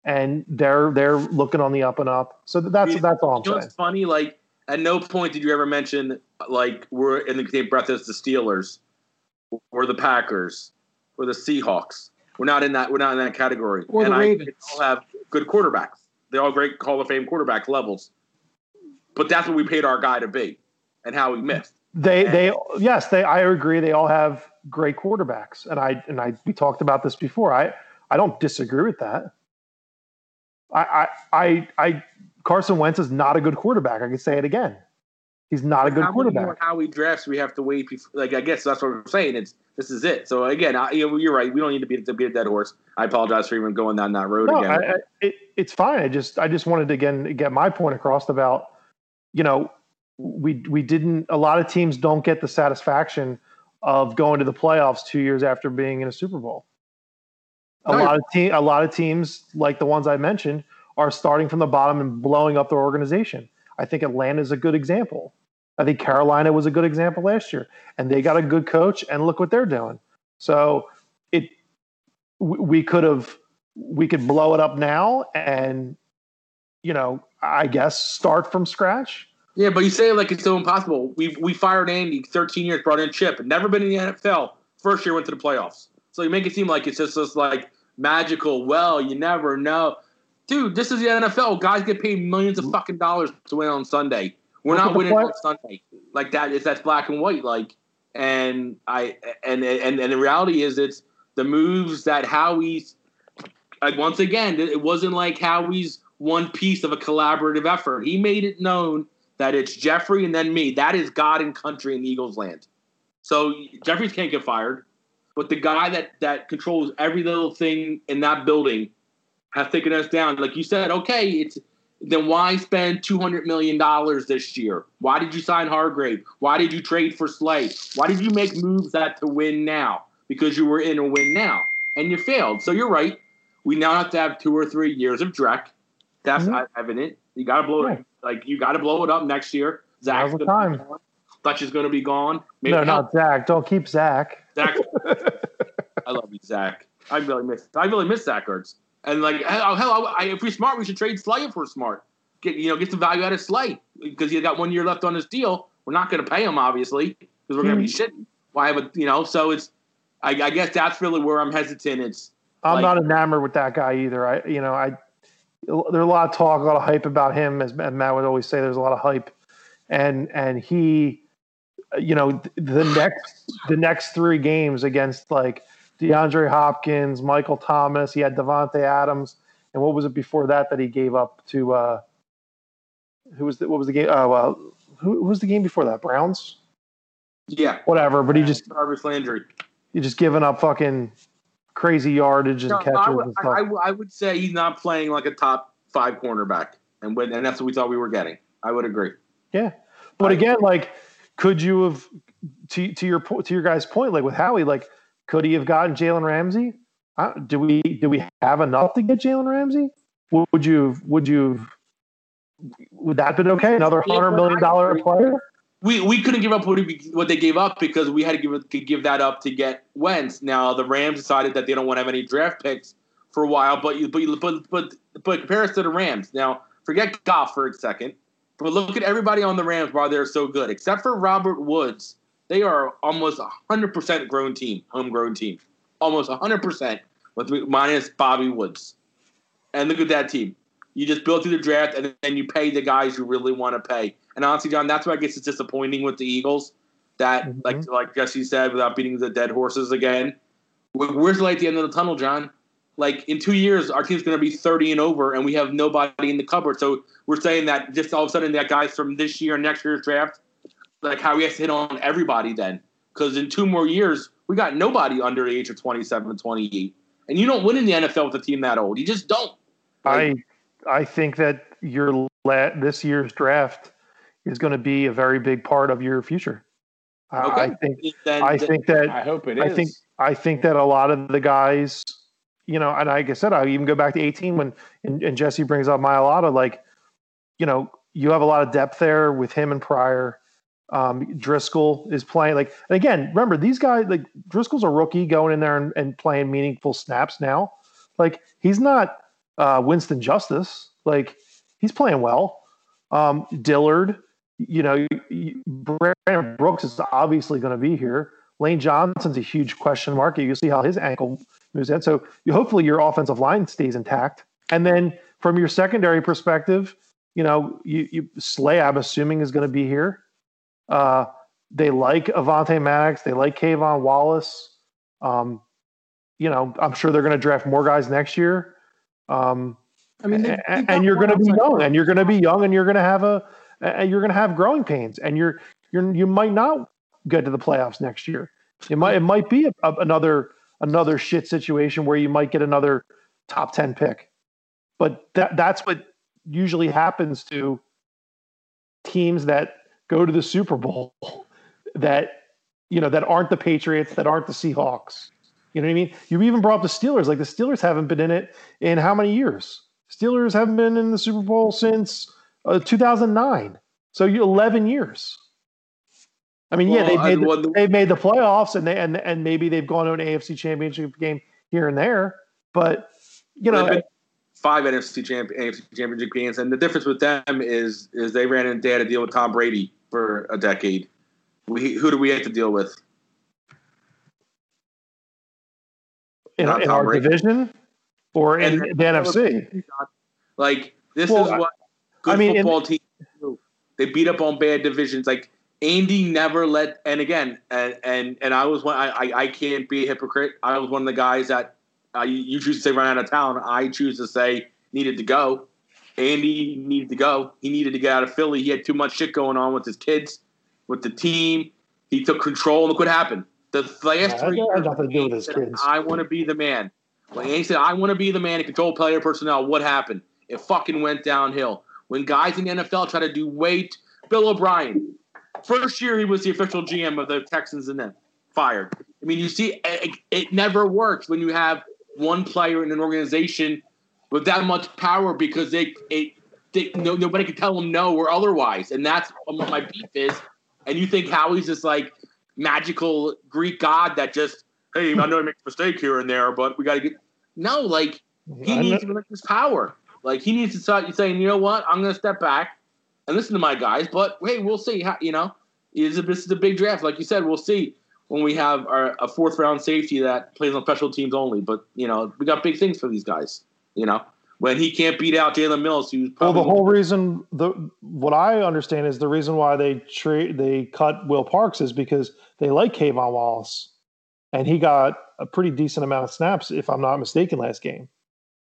And they're they're looking on the up and up. So that's that's all I'm You know what's funny? Like, at no point did you ever mention like we're in the same breath as the Steelers, or the Packers, or the Seahawks. We're not in that. We're not in that category. Or the and I, Ravens. all have good quarterbacks. They're all great Hall of Fame quarterback levels. But that's what we paid our guy to be, and how we missed. They they yes they I agree they all have great quarterbacks and I and I we talked about this before I I don't disagree with that. I I I, I Carson Wentz is not a good quarterback. I can say it again. He's not a good how quarterback. how Howie drafts we have to wait? Before, like I guess that's what we're saying. It's this is it. So again, I, you're right. We don't need to beat to beat a dead horse. I apologize for even going down that road No, again. I, I, it, it's fine. I just I just wanted to again get my point across about you know we we didn't a lot of teams don't get the satisfaction of going to the playoffs two years after being in a Super Bowl. A No, lot of te- a lot of teams like the ones I mentioned are starting from the bottom and blowing up their organization. I think Atlanta is a good example. I think Carolina was a good example last year, and they got a good coach, and look what they're doing. So it we could have we could blow it up now and you know i guess start from scratch yeah, but you say like it's so impossible. We we fired Andy, 13 years, brought in Chip, never been in the NFL. First year went to the playoffs. So you make it seem like it's just this like magical. Well, you never know, dude. This is the NFL. Guys get paid millions of fucking dollars to win on Sunday. We're Look not winning on Sunday like that. Is that's black and white like. And I and and and the reality is it's the moves that Howie's like once again it wasn't like Howie's one piece of a collaborative effort. He made it known that it's Jeffrey and then me. That is God and country in Eagles land. So Jeffries can't get fired, but the guy that that controls every little thing in that building has taken us down. Like you said, okay, it's then why spend two hundred million dollars this year? Why did you sign Hargrave? Why did you trade for Slay? Why did you make moves that to win now? Because you were in a win now and you failed. So you're right. We now have to have two or three years of Drek. That's Mhm. evident. You got to blow Yeah. it. Like you got to blow it up next year. Zach's gonna be time. gone. Dutch is going to be gone. Maybe no not zach don't keep zach Zach. [LAUGHS] I love you, Zach. I really miss. I really miss Zach Ertz. And like, hell, oh, hell I, if we're smart, we should trade Slay if we're smart. Get you know, get some value out of Slay because he got one year left on his deal. We're not going to pay him obviously because we're going to be hmm. shitting. Why have a you know? So it's. I, I guess that's really where I'm hesitant. It's i'm Like- not enamored with that guy either i you know i there's a lot of talk a lot of hype about him as matt would always say there's a lot of hype and and he you know the next the next three games against like DeAndre Hopkins, Michael Thomas, he had Davante Adams, and what was it before that that he gave up to uh who was the, what was the game uh, who, who was the game before that Browns yeah. whatever but he just Jarvis Landry. he just giving up fucking crazy yardage and No, catches I, would, and I, stuff. I would- I would say he's not playing like a top five cornerback, and when, and that's what we thought we were getting. I would agree. Yeah, but again, like, could you have to to your to your guy's point, like with Howie, like, could he have gotten Jalen Ramsey? Uh, do we do we have enough to get Jalen Ramsey? Would you would you would that been okay? Another hundred million I player? we we couldn't give up what, we, what they gave up because we had to give to give that up to get Wentz. Now the Rams decided that they don't want to have any draft picks for a while, but you but you, but but but compare us to the Rams. Now forget Goff for a second, but look at everybody on the Rams why they're so good, except for Robert Woods. They are almost a hundred percent grown team, homegrown team, almost a hundred percent with minus Bobby Woods. And look at that team. You just build through the draft, and then you pay the guys you really want to pay. And honestly, John, that's why I guess it's disappointing with the Eagles. That, Mhm. like, like Jesse said, without beating the dead horses again, where's the light at the end of the tunnel, John? Like in two years, our team's going to be thirty and over, and we have nobody in the cupboard. So we're saying that just all of a sudden, that guys from this year, and next year's draft, like Howie has to hit on everybody then, because in two more years, we got nobody under the age of 27, 28. and you don't win in the NFL with a team that old. You just don't. I I think that your la- this year's draft is going to be a very big part of your future. I- I think Then, I then- think that I hope it is. I think I think that a lot of the guys, you know, and like I said, I even go back to 18 when and, and Jesse brings up Mailata, like, you know, you have a lot of depth there with him and Pryor. Um, Driscoll is playing like, and again, remember these guys, like Driscoll's a rookie going in there and, and playing meaningful snaps now. Like he's not uh, Winston Justice. Like he's playing well. Um, Dillard, you know, Brandon Brooks is obviously going to be here. Lane Johnson's a huge question mark. You see how his ankle moves in. So you, hopefully your offensive line stays intact. And then from your secondary perspective, you know, you, you Slay, I'm assuming, is going to be here. Uh, they like Avonte Maddox. They like K'Von Wallace. Um, you know, I'm sure they're going to draft more guys next year. Um, I mean, they, and, and you're going to be young, and you're going to be young, and you're going to have a and you're going to have growing pains, and you're you're you might not get to the playoffs next year. It might it might be a, a, another another shit situation where you might get another top ten pick, but that that's what usually happens to teams that go to the Super Bowl that you know that aren't the Patriots, that aren't the Seahawks. You know what I mean? You even brought up the Steelers. Like the Steelers haven't been in it in how many years? Steelers haven't been in the Super Bowl since uh, 2009. So you 11 years. I mean, yeah, they've made, the, the- they've made the playoffs and they and and maybe they've gone to an AFC Championship game here and there, but you know, five NFC champ- AFC championship games, and the difference with them is is they ran into they had to deal with Tom Brady for a decade. We, who do we have to deal with? in, in our Brady. division or in And- the NFC. Like this Well, is what good I mean, in- football teams do. They beat up on bad divisions. Like Andy never let. And again, and and and I was one. I I, can't be a hypocrite. I was one of the guys that uh, you, you choose to say run out of town. I choose to say needed to go. Andy needed to go. He needed to get out of Philly. He had too much shit going on with his kids, with the team. He took control. and Look what happened. The last Yeah, three years, nothing to do with his said, kids. I want to be the man. When Andy said, I want to be the man to control player personnel, what happened? It fucking went downhill. When guys in the NFL try to do weight, Bill O'Brien, first year he was the official GM of the Texans and then fired. I mean, you see, it, it never works when you have one player in an organization with that much power because they, it, they no, nobody can tell them no or otherwise. And that's what my beef is. And you think Howie's this like magical Greek god that just, hey, I know I make a mistake here and there, but we got to get. No, like he needs to relinquish his power. Like he needs to start saying, you know what, I'm going to step back and listen to my guys. But hey, we'll see. How, you know, is this is a big draft, like you said. We'll see when we have our, a fourth round safety that plays on special teams only. But you know, we got big things for these guys. You know, when he can't beat out Jalen Mills, who's Well, the whole reason the what I understand is the reason why they trade they cut Will Parks is because they like K'Von Wallace, and he got a pretty decent amount of snaps, if I'm not mistaken, last game.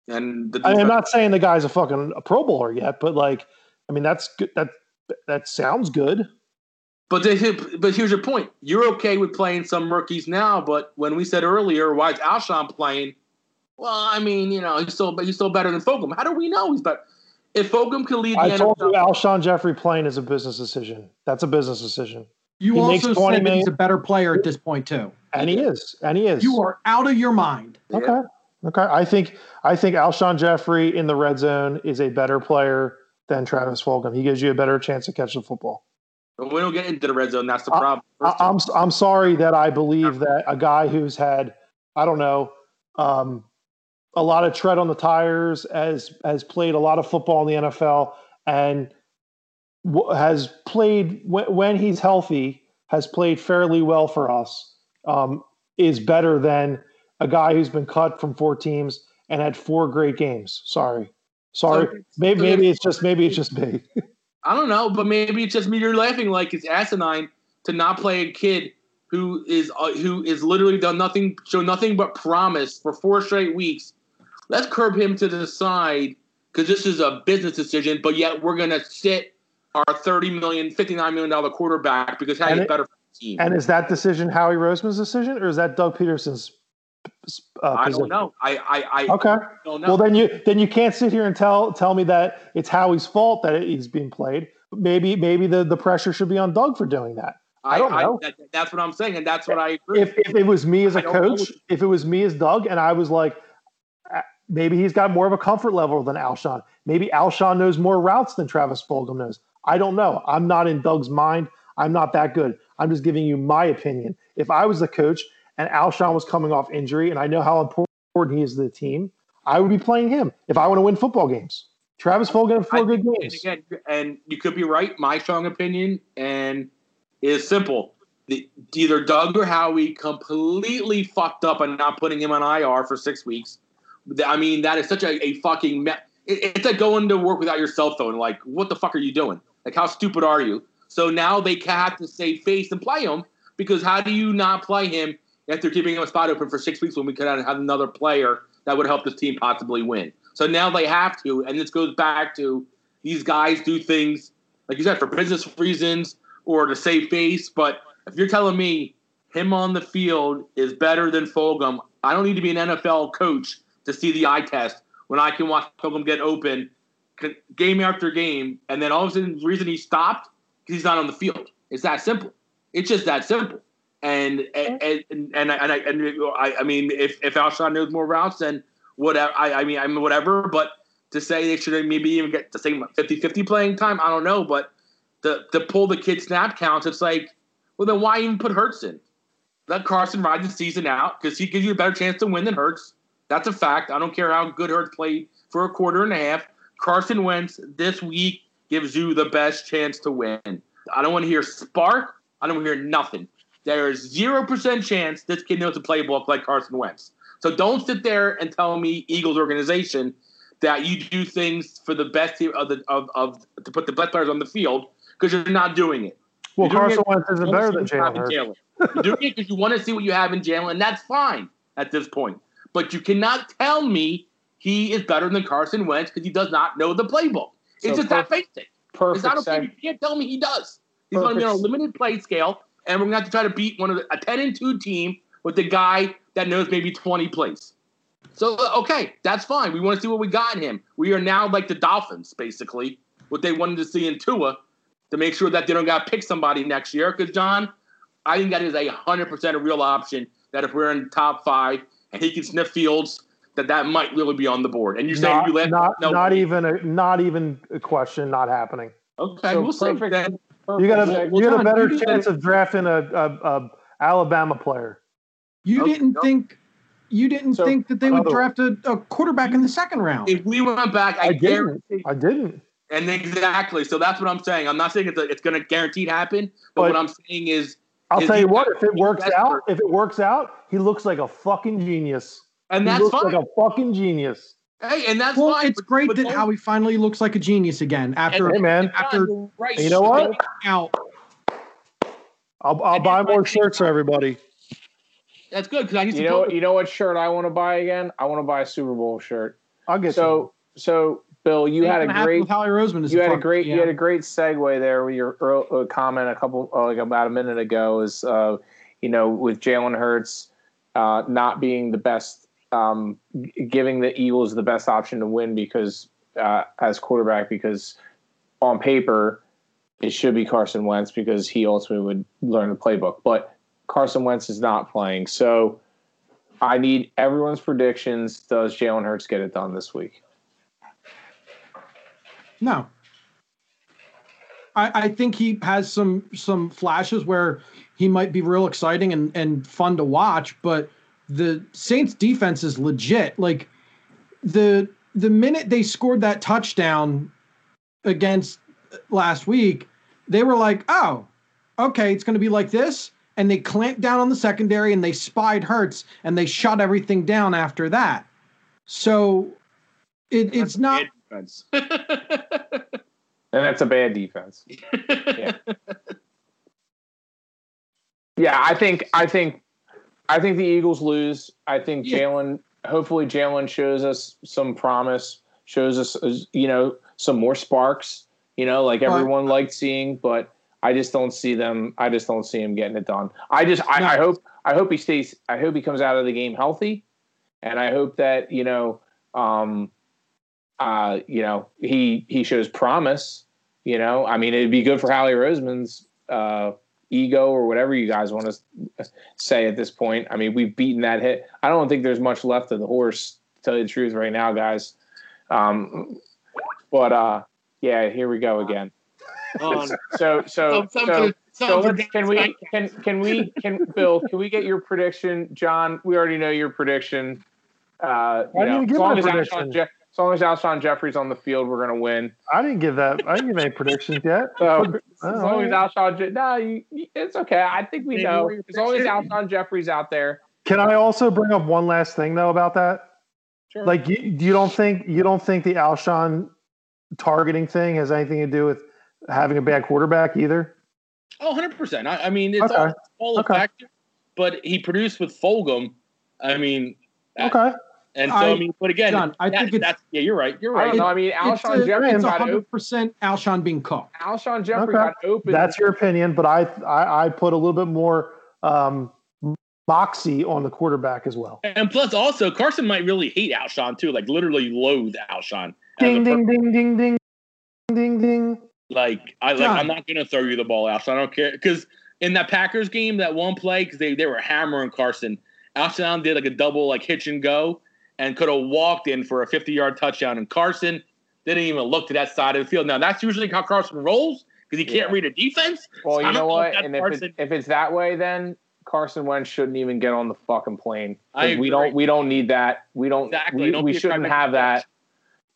and the I, I'm defense- not saying the guy's a fucking a Pro Bowler yet, but like, I mean, that's good. That that sounds good. But they, but here's your point. You're okay with playing some rookies now, but when we said earlier, why is Alshon playing? Well, I mean, you know, he's still he's still better than Fulgham. How do we know he's better? If Fulgham can lead the I told NFL, you Alshon Jeffery playing is a business decision. That's a business decision, You He makes also 20 said that he's a better player at this point too. and he is, and he is. You are out of your mind. Okay. Okay. I think I think Alshon Jeffery in the red zone is a better player than Travis Fulgham. He gives you a better chance to catch the football. But we don't get into the red zone. That's the I- problem. I, I'm I'm sorry that I believe that a guy who's had I don't know um, a lot of tread on the tires has has played a lot of football in the NFL and w- has played when, when he's healthy has played fairly well for us um, is better than a guy who's been cut from four teams and had four great games. Sorry, sorry. So- maybe so maybe it's just maybe it's just me. [LAUGHS] I don't know, but maybe it's just me. You're laughing like it's asinine to not play a kid who is uh, who is literally done nothing, show nothing but promise for four straight weeks. Let's curb him to the side because this is a business decision. But yet we're gonna sit our $30 million, $59 million quarterback because how he's better for the team. And is that decision Howie Roseman's decision, or is that Doug Pederson's? Uh, I don't know. I I, I Okay. don't know. Well, then you then you can't sit here and tell tell me that it's Howie's fault that he's being played. Maybe maybe the, the pressure should be on Doug for doing that. I don't know. that, that's what I'm saying, and that's what I agree. If if it was me as a coach, if it was me as Doug, and I was like, maybe he's got more of a comfort level than Alshon. Maybe Alshon knows more routes than Travis Fulgham knows. I don't know. I'm not in Doug's mind. I'm not that good. I'm just giving you my opinion. If I was the coach and Alshon was coming off injury, and I know how important he is to the team, I would be playing him if I want to win football games. Travis Fulgham had four I good games. And again, and you could be right. My strong opinion and is simple. The, either Doug or Howie completely fucked up and not putting him on IR for six weeks. I mean, that is such a, a fucking. Me- it, it's like going to work without your cell phone. Like, what the fuck are you doing? Like, how stupid are you? So now they have to save face and play him because how do you not play him after keeping him a spot open for six weeks when we could have had another player that would help this team possibly win? So now they have to, and this goes back to these guys do things like you said, for business reasons or to save face. But if you're telling me him on the field is better than Fulgham, I don't need to be an NFL coach to see the eye test when I can watch Fulgham get open game after game, and then all of a sudden the reason he stopped because he's not on the field. It's that simple. It's just that simple. And and and and, and, I, and I, I mean, if if Alshon knows more routes, then whatever. I, I mean, I mean, whatever. But to say they should maybe even get the same 50-50 playing time, I don't know. But to to pull the kid snap counts, it's like, well, then why even put Hurts in? Let Carson ride the season out because he gives you a better chance to win than Hurts. That's a fact. I don't care how good Hurts played for a quarter and a half. Carson Wentz this week gives you the best chance to win. I don't want to hear spark. I don't want to hear nothing. There is zero percent chance this kid knows a playbook like Carson Wentz. So don't sit there and tell me Eagles organization that you do things for the best of the of, of to put the best players on the field because you're not doing it. Well, You're doing Carson Wentz isn't better than what you have Jalen in Hurts. Jalen. You're doing it because you want to see what you have in Jalen, and that's fine at this point. But you cannot tell me he is better than Carson Wentz because he does not know the playbook. It's So just that perfect- basic. It's Perfect not okay. You can't tell me he does. He's going to be on a limited play scale, and we're going to have to try to beat one of the, a ten and two team with the guy that knows maybe twenty plays. So uh, okay, that's fine. We want to see what we got in him. We are now like the Dolphins, basically, what they wanted to see in Tua to make sure that they don't got to pick somebody next year. Because John, I think that is a hundred percent a real option. That if we're in top five and he can sniff Fields, that that might really be on the board. And you're saying Not, you let not, no, not even a not even a question. Not happening. okay, So we'll see. perfect- Then You got a perfect you got a better chance of drafting a, a, a Alabama player. You Okay, didn't no. think you didn't So, think that they would draft a, a quarterback in the second round. if we went back, I, I didn't. guarantee. I didn't. And exactly. So that's what I'm saying. I'm not saying it's, a, it's going to guaranteed happen, but, But- what I'm saying is, I'll Is tell you what. If it works Vesper? out, if it works out, he looks like a fucking genius. and that's he that's looks fine. like a fucking genius. hey, and that's well, fine. it's but- great but that Howie finally looks like a genius again after Hey man, after You're right. you know what? out. I'll I'll And buy more shirts for everybody. That's good because I need You to. know, you know what shirt I want to buy again? I want to buy a Super Bowl shirt. I'll get So, so Bill, you had a great, with Howie Roseman. You had a great, yeah. you had a great segue there with your earl- uh, comment a couple, uh, like about a minute ago, is uh, you know, with Jalen Hurts uh, not being the best, um, giving the Eagles the best option to win because uh, as quarterback, because on paper it should be Carson Wentz because he ultimately would learn the playbook, but Carson Wentz is not playing, so. I need everyone's predictions. Does Jalen Hurts get it done this week? No. I, I think he has some some flashes where he might be real exciting and, and fun to watch, but the Saints defense is legit. Like the the minute they scored that touchdown against last week, they were like, oh, okay, it's gonna be like this. And they clamped down on the secondary and they spied Hurts and they shut everything down after that. So it, it's not Defense. [LAUGHS] And that's a bad defense. [LAUGHS] Yeah. Yeah, I think I think I think the Eagles lose. I think Yeah. Jalen hopefully Jalen shows us some promise, shows us uh, you know some more sparks, you know, like Right. everyone liked seeing, but I just don't see them I just don't see him getting it done. I just I, No. I hope I hope he stays I hope he comes out of the game healthy and I hope that, you know, um uh, you know, he he shows promise. You know, I mean, it'd be good for Howie Roseman's uh, ego or whatever you guys want to say at this point. I mean, we've beaten that hit. I don't think there's much left of the horse. To tell you the truth, right now, guys. Um, but uh, yeah, here we go again. Um, So so some- so. some for- some So can we Jackson. can can we can Bill can we get your prediction, John? We already know your prediction. Uh, you I didn't know, give as long my as prediction. Alshon Je- as long as Alshon Jeffery's on the field, we're gonna win. I didn't give that. I didn't give any predictions yet. [LAUGHS] So as long as yeah. Alshon, Je- no, you, you- it's okay. I think we know. As long as. Alshon Jeffery's out there, Can I also bring up one last thing though about that? sure. Like, you, you don't think you don't think the Alshon targeting thing has anything to do with having a bad quarterback either? Oh, 100%. I, I mean, it's Okay. all, all Okay. a factor, but he produced with Fulgham. I mean, Okay. And so I- I, mean, but again, John, I that- think it's- that's yeah, you're right. You're I right. don't know. I mean, It's Alshon a- Jeffery it's got open. hundred percent Alshon being cooked. Alshon Jeffery Okay. got open. That's your opinion, but I I, I put a little bit more um, moxie on the quarterback as well. And plus, also Carson might really hate Alshon too, like literally loathe Alshon. Ding ding ding ding ding ding ding. Like I like John. I'm not gonna throw you the ball, Alshon. I don't care because in that Packers game, that one play because they they were hammering Carson. Alshon did like a double like hitch and go and could have walked in for a 50 yard touchdown, and Carson didn't even look to that side of the field. Now that's usually how Carson rolls because he can't Yeah. read a defense. Well, I you know know what? if And if, Carson- it, if it's that way, then Carson Wentz shouldn't even get on the fucking plane. I we don't. We don't need that. We don't. Exactly. We, Don't we shouldn't have that.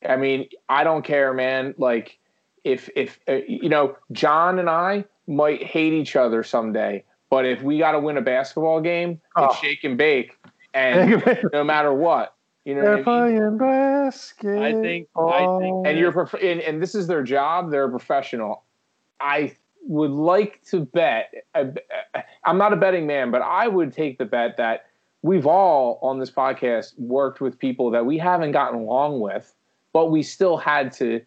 I mean, I don't care, man. Like, if if uh, you know, John and I might hate each other someday, but if we got to win a basketball game, Oh. it's shake and bake, and [LAUGHS] no matter what, you know. They're What I mean? playing basket. I think- I think- and you're prof- and, and this is their job they're a professional i would like to bet I, i'm not a betting man but i would take the bet that we've all on this podcast worked with people that we haven't gotten along with but we still had to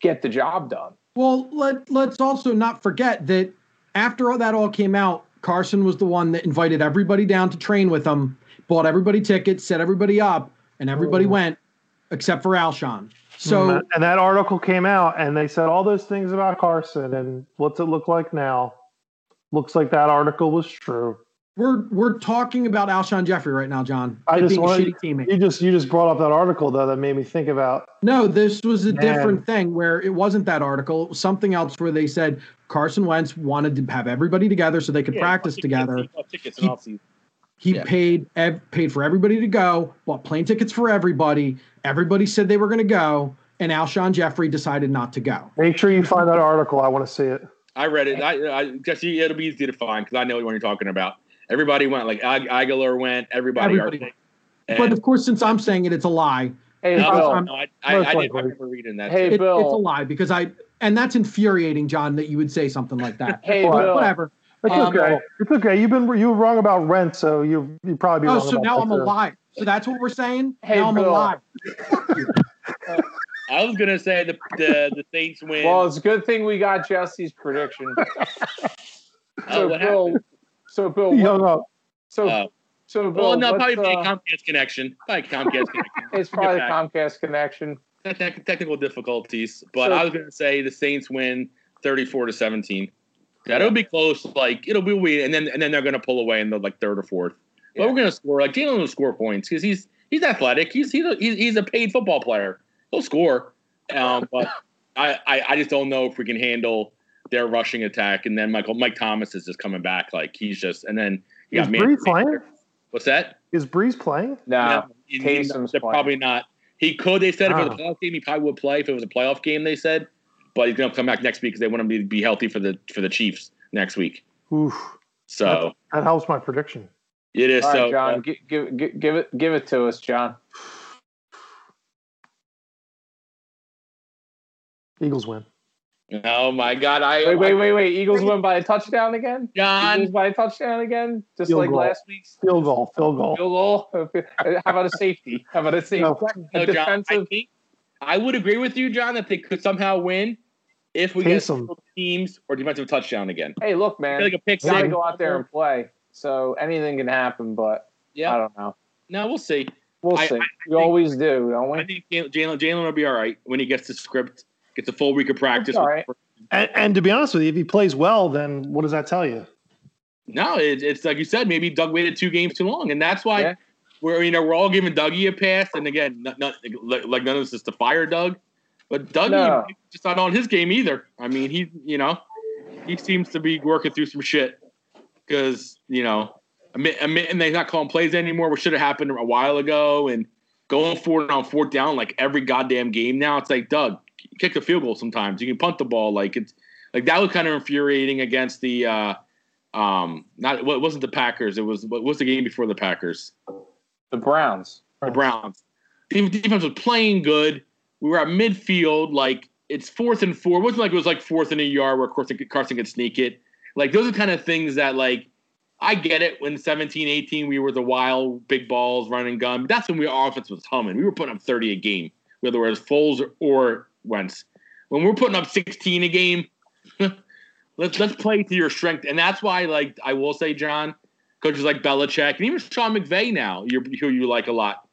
get the job done Well, let let's also not forget that after all that all came out, Carson was the one that invited everybody down to train with him, bought everybody tickets, set everybody up, and everybody Ooh. went except for Alshon. So mm-hmm. and, that, article came out, and they said all those things about Carson, and what's it look like now? Looks like that article was true. we're we're talking about Alshon Jeffery right now, John. I just being a wanted- teammate. You just you just brought up that article though that made me think about No, this was a Man. different thing where it wasn't that article. It was something else where they said Carson Wentz wanted to have everybody together so they could Yeah, practice together. Tickets, he bought tickets in all season. He Yeah. paid ev- paid for everybody to go, bought plane tickets for everybody. Everybody said they were going to go, and Alshon Jeffery decided not to go. Make sure you find that article. I want to see it. I read it. I, I guess it'll be easy to find because I know what you're talking about. Everybody went like Ag- Agholor went. Everybody. Everybody already- But of course, since I'm saying it, it's a lie. hey no, bill I'm- no, I, I, Most I, did, I likely. remember reading that. hey It- it's a lie because I and that's infuriating, John, that you would say something like that. hey Well, bill Whatever. It's Um, okay. It's okay. You've been you were wrong about rent, so you you probably be Oh, wrong so about now I'm a too. lie. So that's what we're saying. Hey, now I'm a Bill. lie. I was gonna say the the, the Saints win. well it's a good thing we got jesse's prediction oh, [LAUGHS] so what bill so bill He what- hung up. so Oh. so bill well, no, what's, probably uh, Comcast connection. Probably Comcast connection. [LAUGHS] it's probably the Get back. comcast connection Te- te- technical difficulties, but So- I was going to say the Saints win 34 to 17. Yeah, it'll be close. Like it'll be weird, and then and then they're going to pull away in the like third or fourth. But we're going to score. Like Jalen will score points because he's he's athletic. He's he's a, he's, he's a paid football player. He'll score. Um, but [LAUGHS] I, I I just don't know if we can handle their rushing attack. And then Michael Mike Thomas is just coming back. Like he's just and then you Is got Brees playing? What's that? Is Brees playing? no No, he- he- Taysom's they're playing. probably not. He could. They said if it was a Ah. playoff game, he probably would play. If it was a playoff game, they said, but he's gonna come back next week because they want him to be healthy for the for the Chiefs next week. Oof. So That helps my prediction. it is. All right, so John, uh, gi- give, give, give it give it to us, John. Eagles win. oh my God, I Wait, wait, wait, wait. Eagles win by a touchdown again. John. Eagles by a touchdown again, just Field like goal. last week's Field goal. Field goal. field goal. [LAUGHS] How about a safety? How about a safety? No. A No, John, I defensive. think I would agree with you, John, that they could somehow win if we get Taysom. special teams or defensive touchdown again. Hey, look, man. Like a pick We gotta go out there and play. So anything can happen, but yeah, I don't know. No, we'll see. We'll I- see. I we think- always do, don't we? I we? think Jalen Jalen Jalen will be all right when he gets the script, gets a full week of practice. All right. And, and to be honest with you, if he plays well, then what does that tell you? No, it, it's like you said. Maybe Doug waited two games too long, and that's why Yeah. we're you know we're all giving Dougie a pass. And again, not, not, like, like none of this is to fire Doug, but Dougie No. just not on his game either. I mean, he you know he seems to be working through some shit because you know admit, admit, and they're not calling plays anymore, which should have happened a while ago, and going forward on fourth down like every goddamn game now. It's like Doug, kick the field goal sometimes. You can punt the ball. Like it's like that was kind of infuriating against the. uh um, not what wasn't the Packers. It was what was the game before the Packers? The Browns. The Browns. The defense was playing good. We were at midfield. Like it's fourth and four. It wasn't like it was like fourth and a yard where Carson, Carson could sneak it. Like those are kind of things that like I get it. When 17, 18, we were the wild big balls running gun. That's when we, our offense was humming. We were putting up 30 a game, whether it was Foles or Wentz. When we're putting up 16 a game, [LAUGHS] let's let's play to your strength. And that's why, like I will say, John, coaches like Belichick and even Sean McVay now, you're, who you like a lot,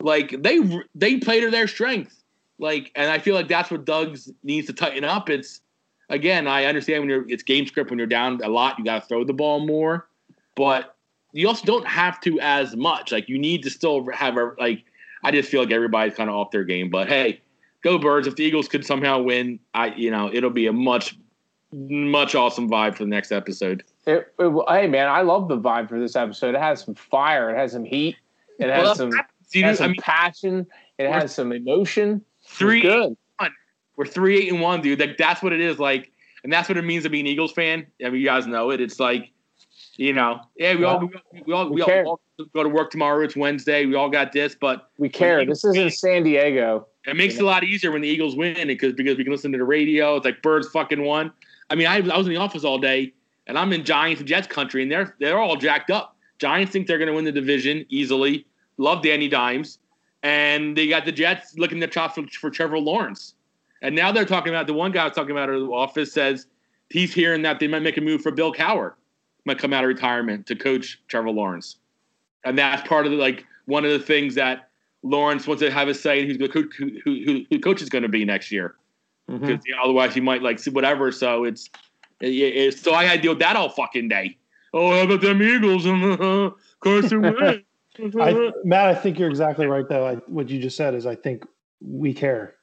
like they they play to their strength. Like, and I feel like that's what Doug's needs to tighten up. It's again, I understand when you're it's game script when you're down a lot, you got to throw the ball more, but you also don't have to as much. Like, you need to still have a like. I just feel like everybody's kind of off their game. But hey, go Birds! If the Eagles could somehow win, I you know it'll be a much much awesome vibe for the next episode. It, it, hey man, I love the vibe for this episode. It has some fire. It has some heat. It has Well, some, See, it has I some mean, passion. It has some emotion. It's three good. We're three eight and one, dude. Like that's what it is. Like, and that's what it means to be an Eagles fan. I mean, you guys know it. It's like, you know, yeah, we all we all we all, We we all, all go to work tomorrow. It's Wednesday. We all got this, but We care. This isn't San Diego. it makes it a lot easier when the Eagles win because because we can listen to the radio. It's like Birds fucking won. I mean, I, I was in the office all day, and I'm in Giants and Jets country, and they're they're all jacked up. Giants think they're going to win the division easily. Love Danny Dimes, and they got the Jets looking to chop for, for Trevor Lawrence. And now they're talking about the one guy I was talking about in the office says he's hearing that they might make a move for Bill Cowher, might come out of retirement to coach Trevor Lawrence, and that's part of the, like one of the things that Lawrence wants to have a say in who's the coach, who, who, who, who coach is going to be next year. Mm-hmm. Because you know, otherwise he might like see whatever. So it's, it, it- so I had to deal with that all fucking day. Oh, how about them Eagles and [LAUGHS] Carson Wentz? I, Matt, I think you're exactly right. Though I, what you just said is, I think we care,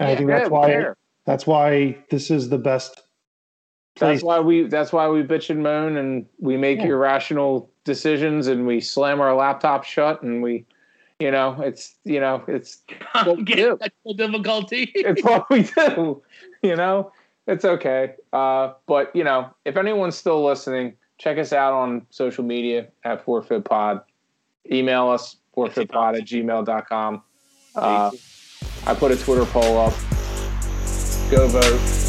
and I think that's we why that's why this is the best place. That's why we. That's why we bitch and moan, and we make Yeah. irrational decisions, and we slam our laptop shut, and we, you know, it's you know, it's [LAUGHS] I'm we do. technical difficulty. it's [LAUGHS] what we do. [LAUGHS] You know, it's okay. Uh, but you know, if anyone's still listening, check us out on social media at Forfeit Pod. Email us forfeitpod at gmail.com. Uh, I put a Twitter poll up. Go vote.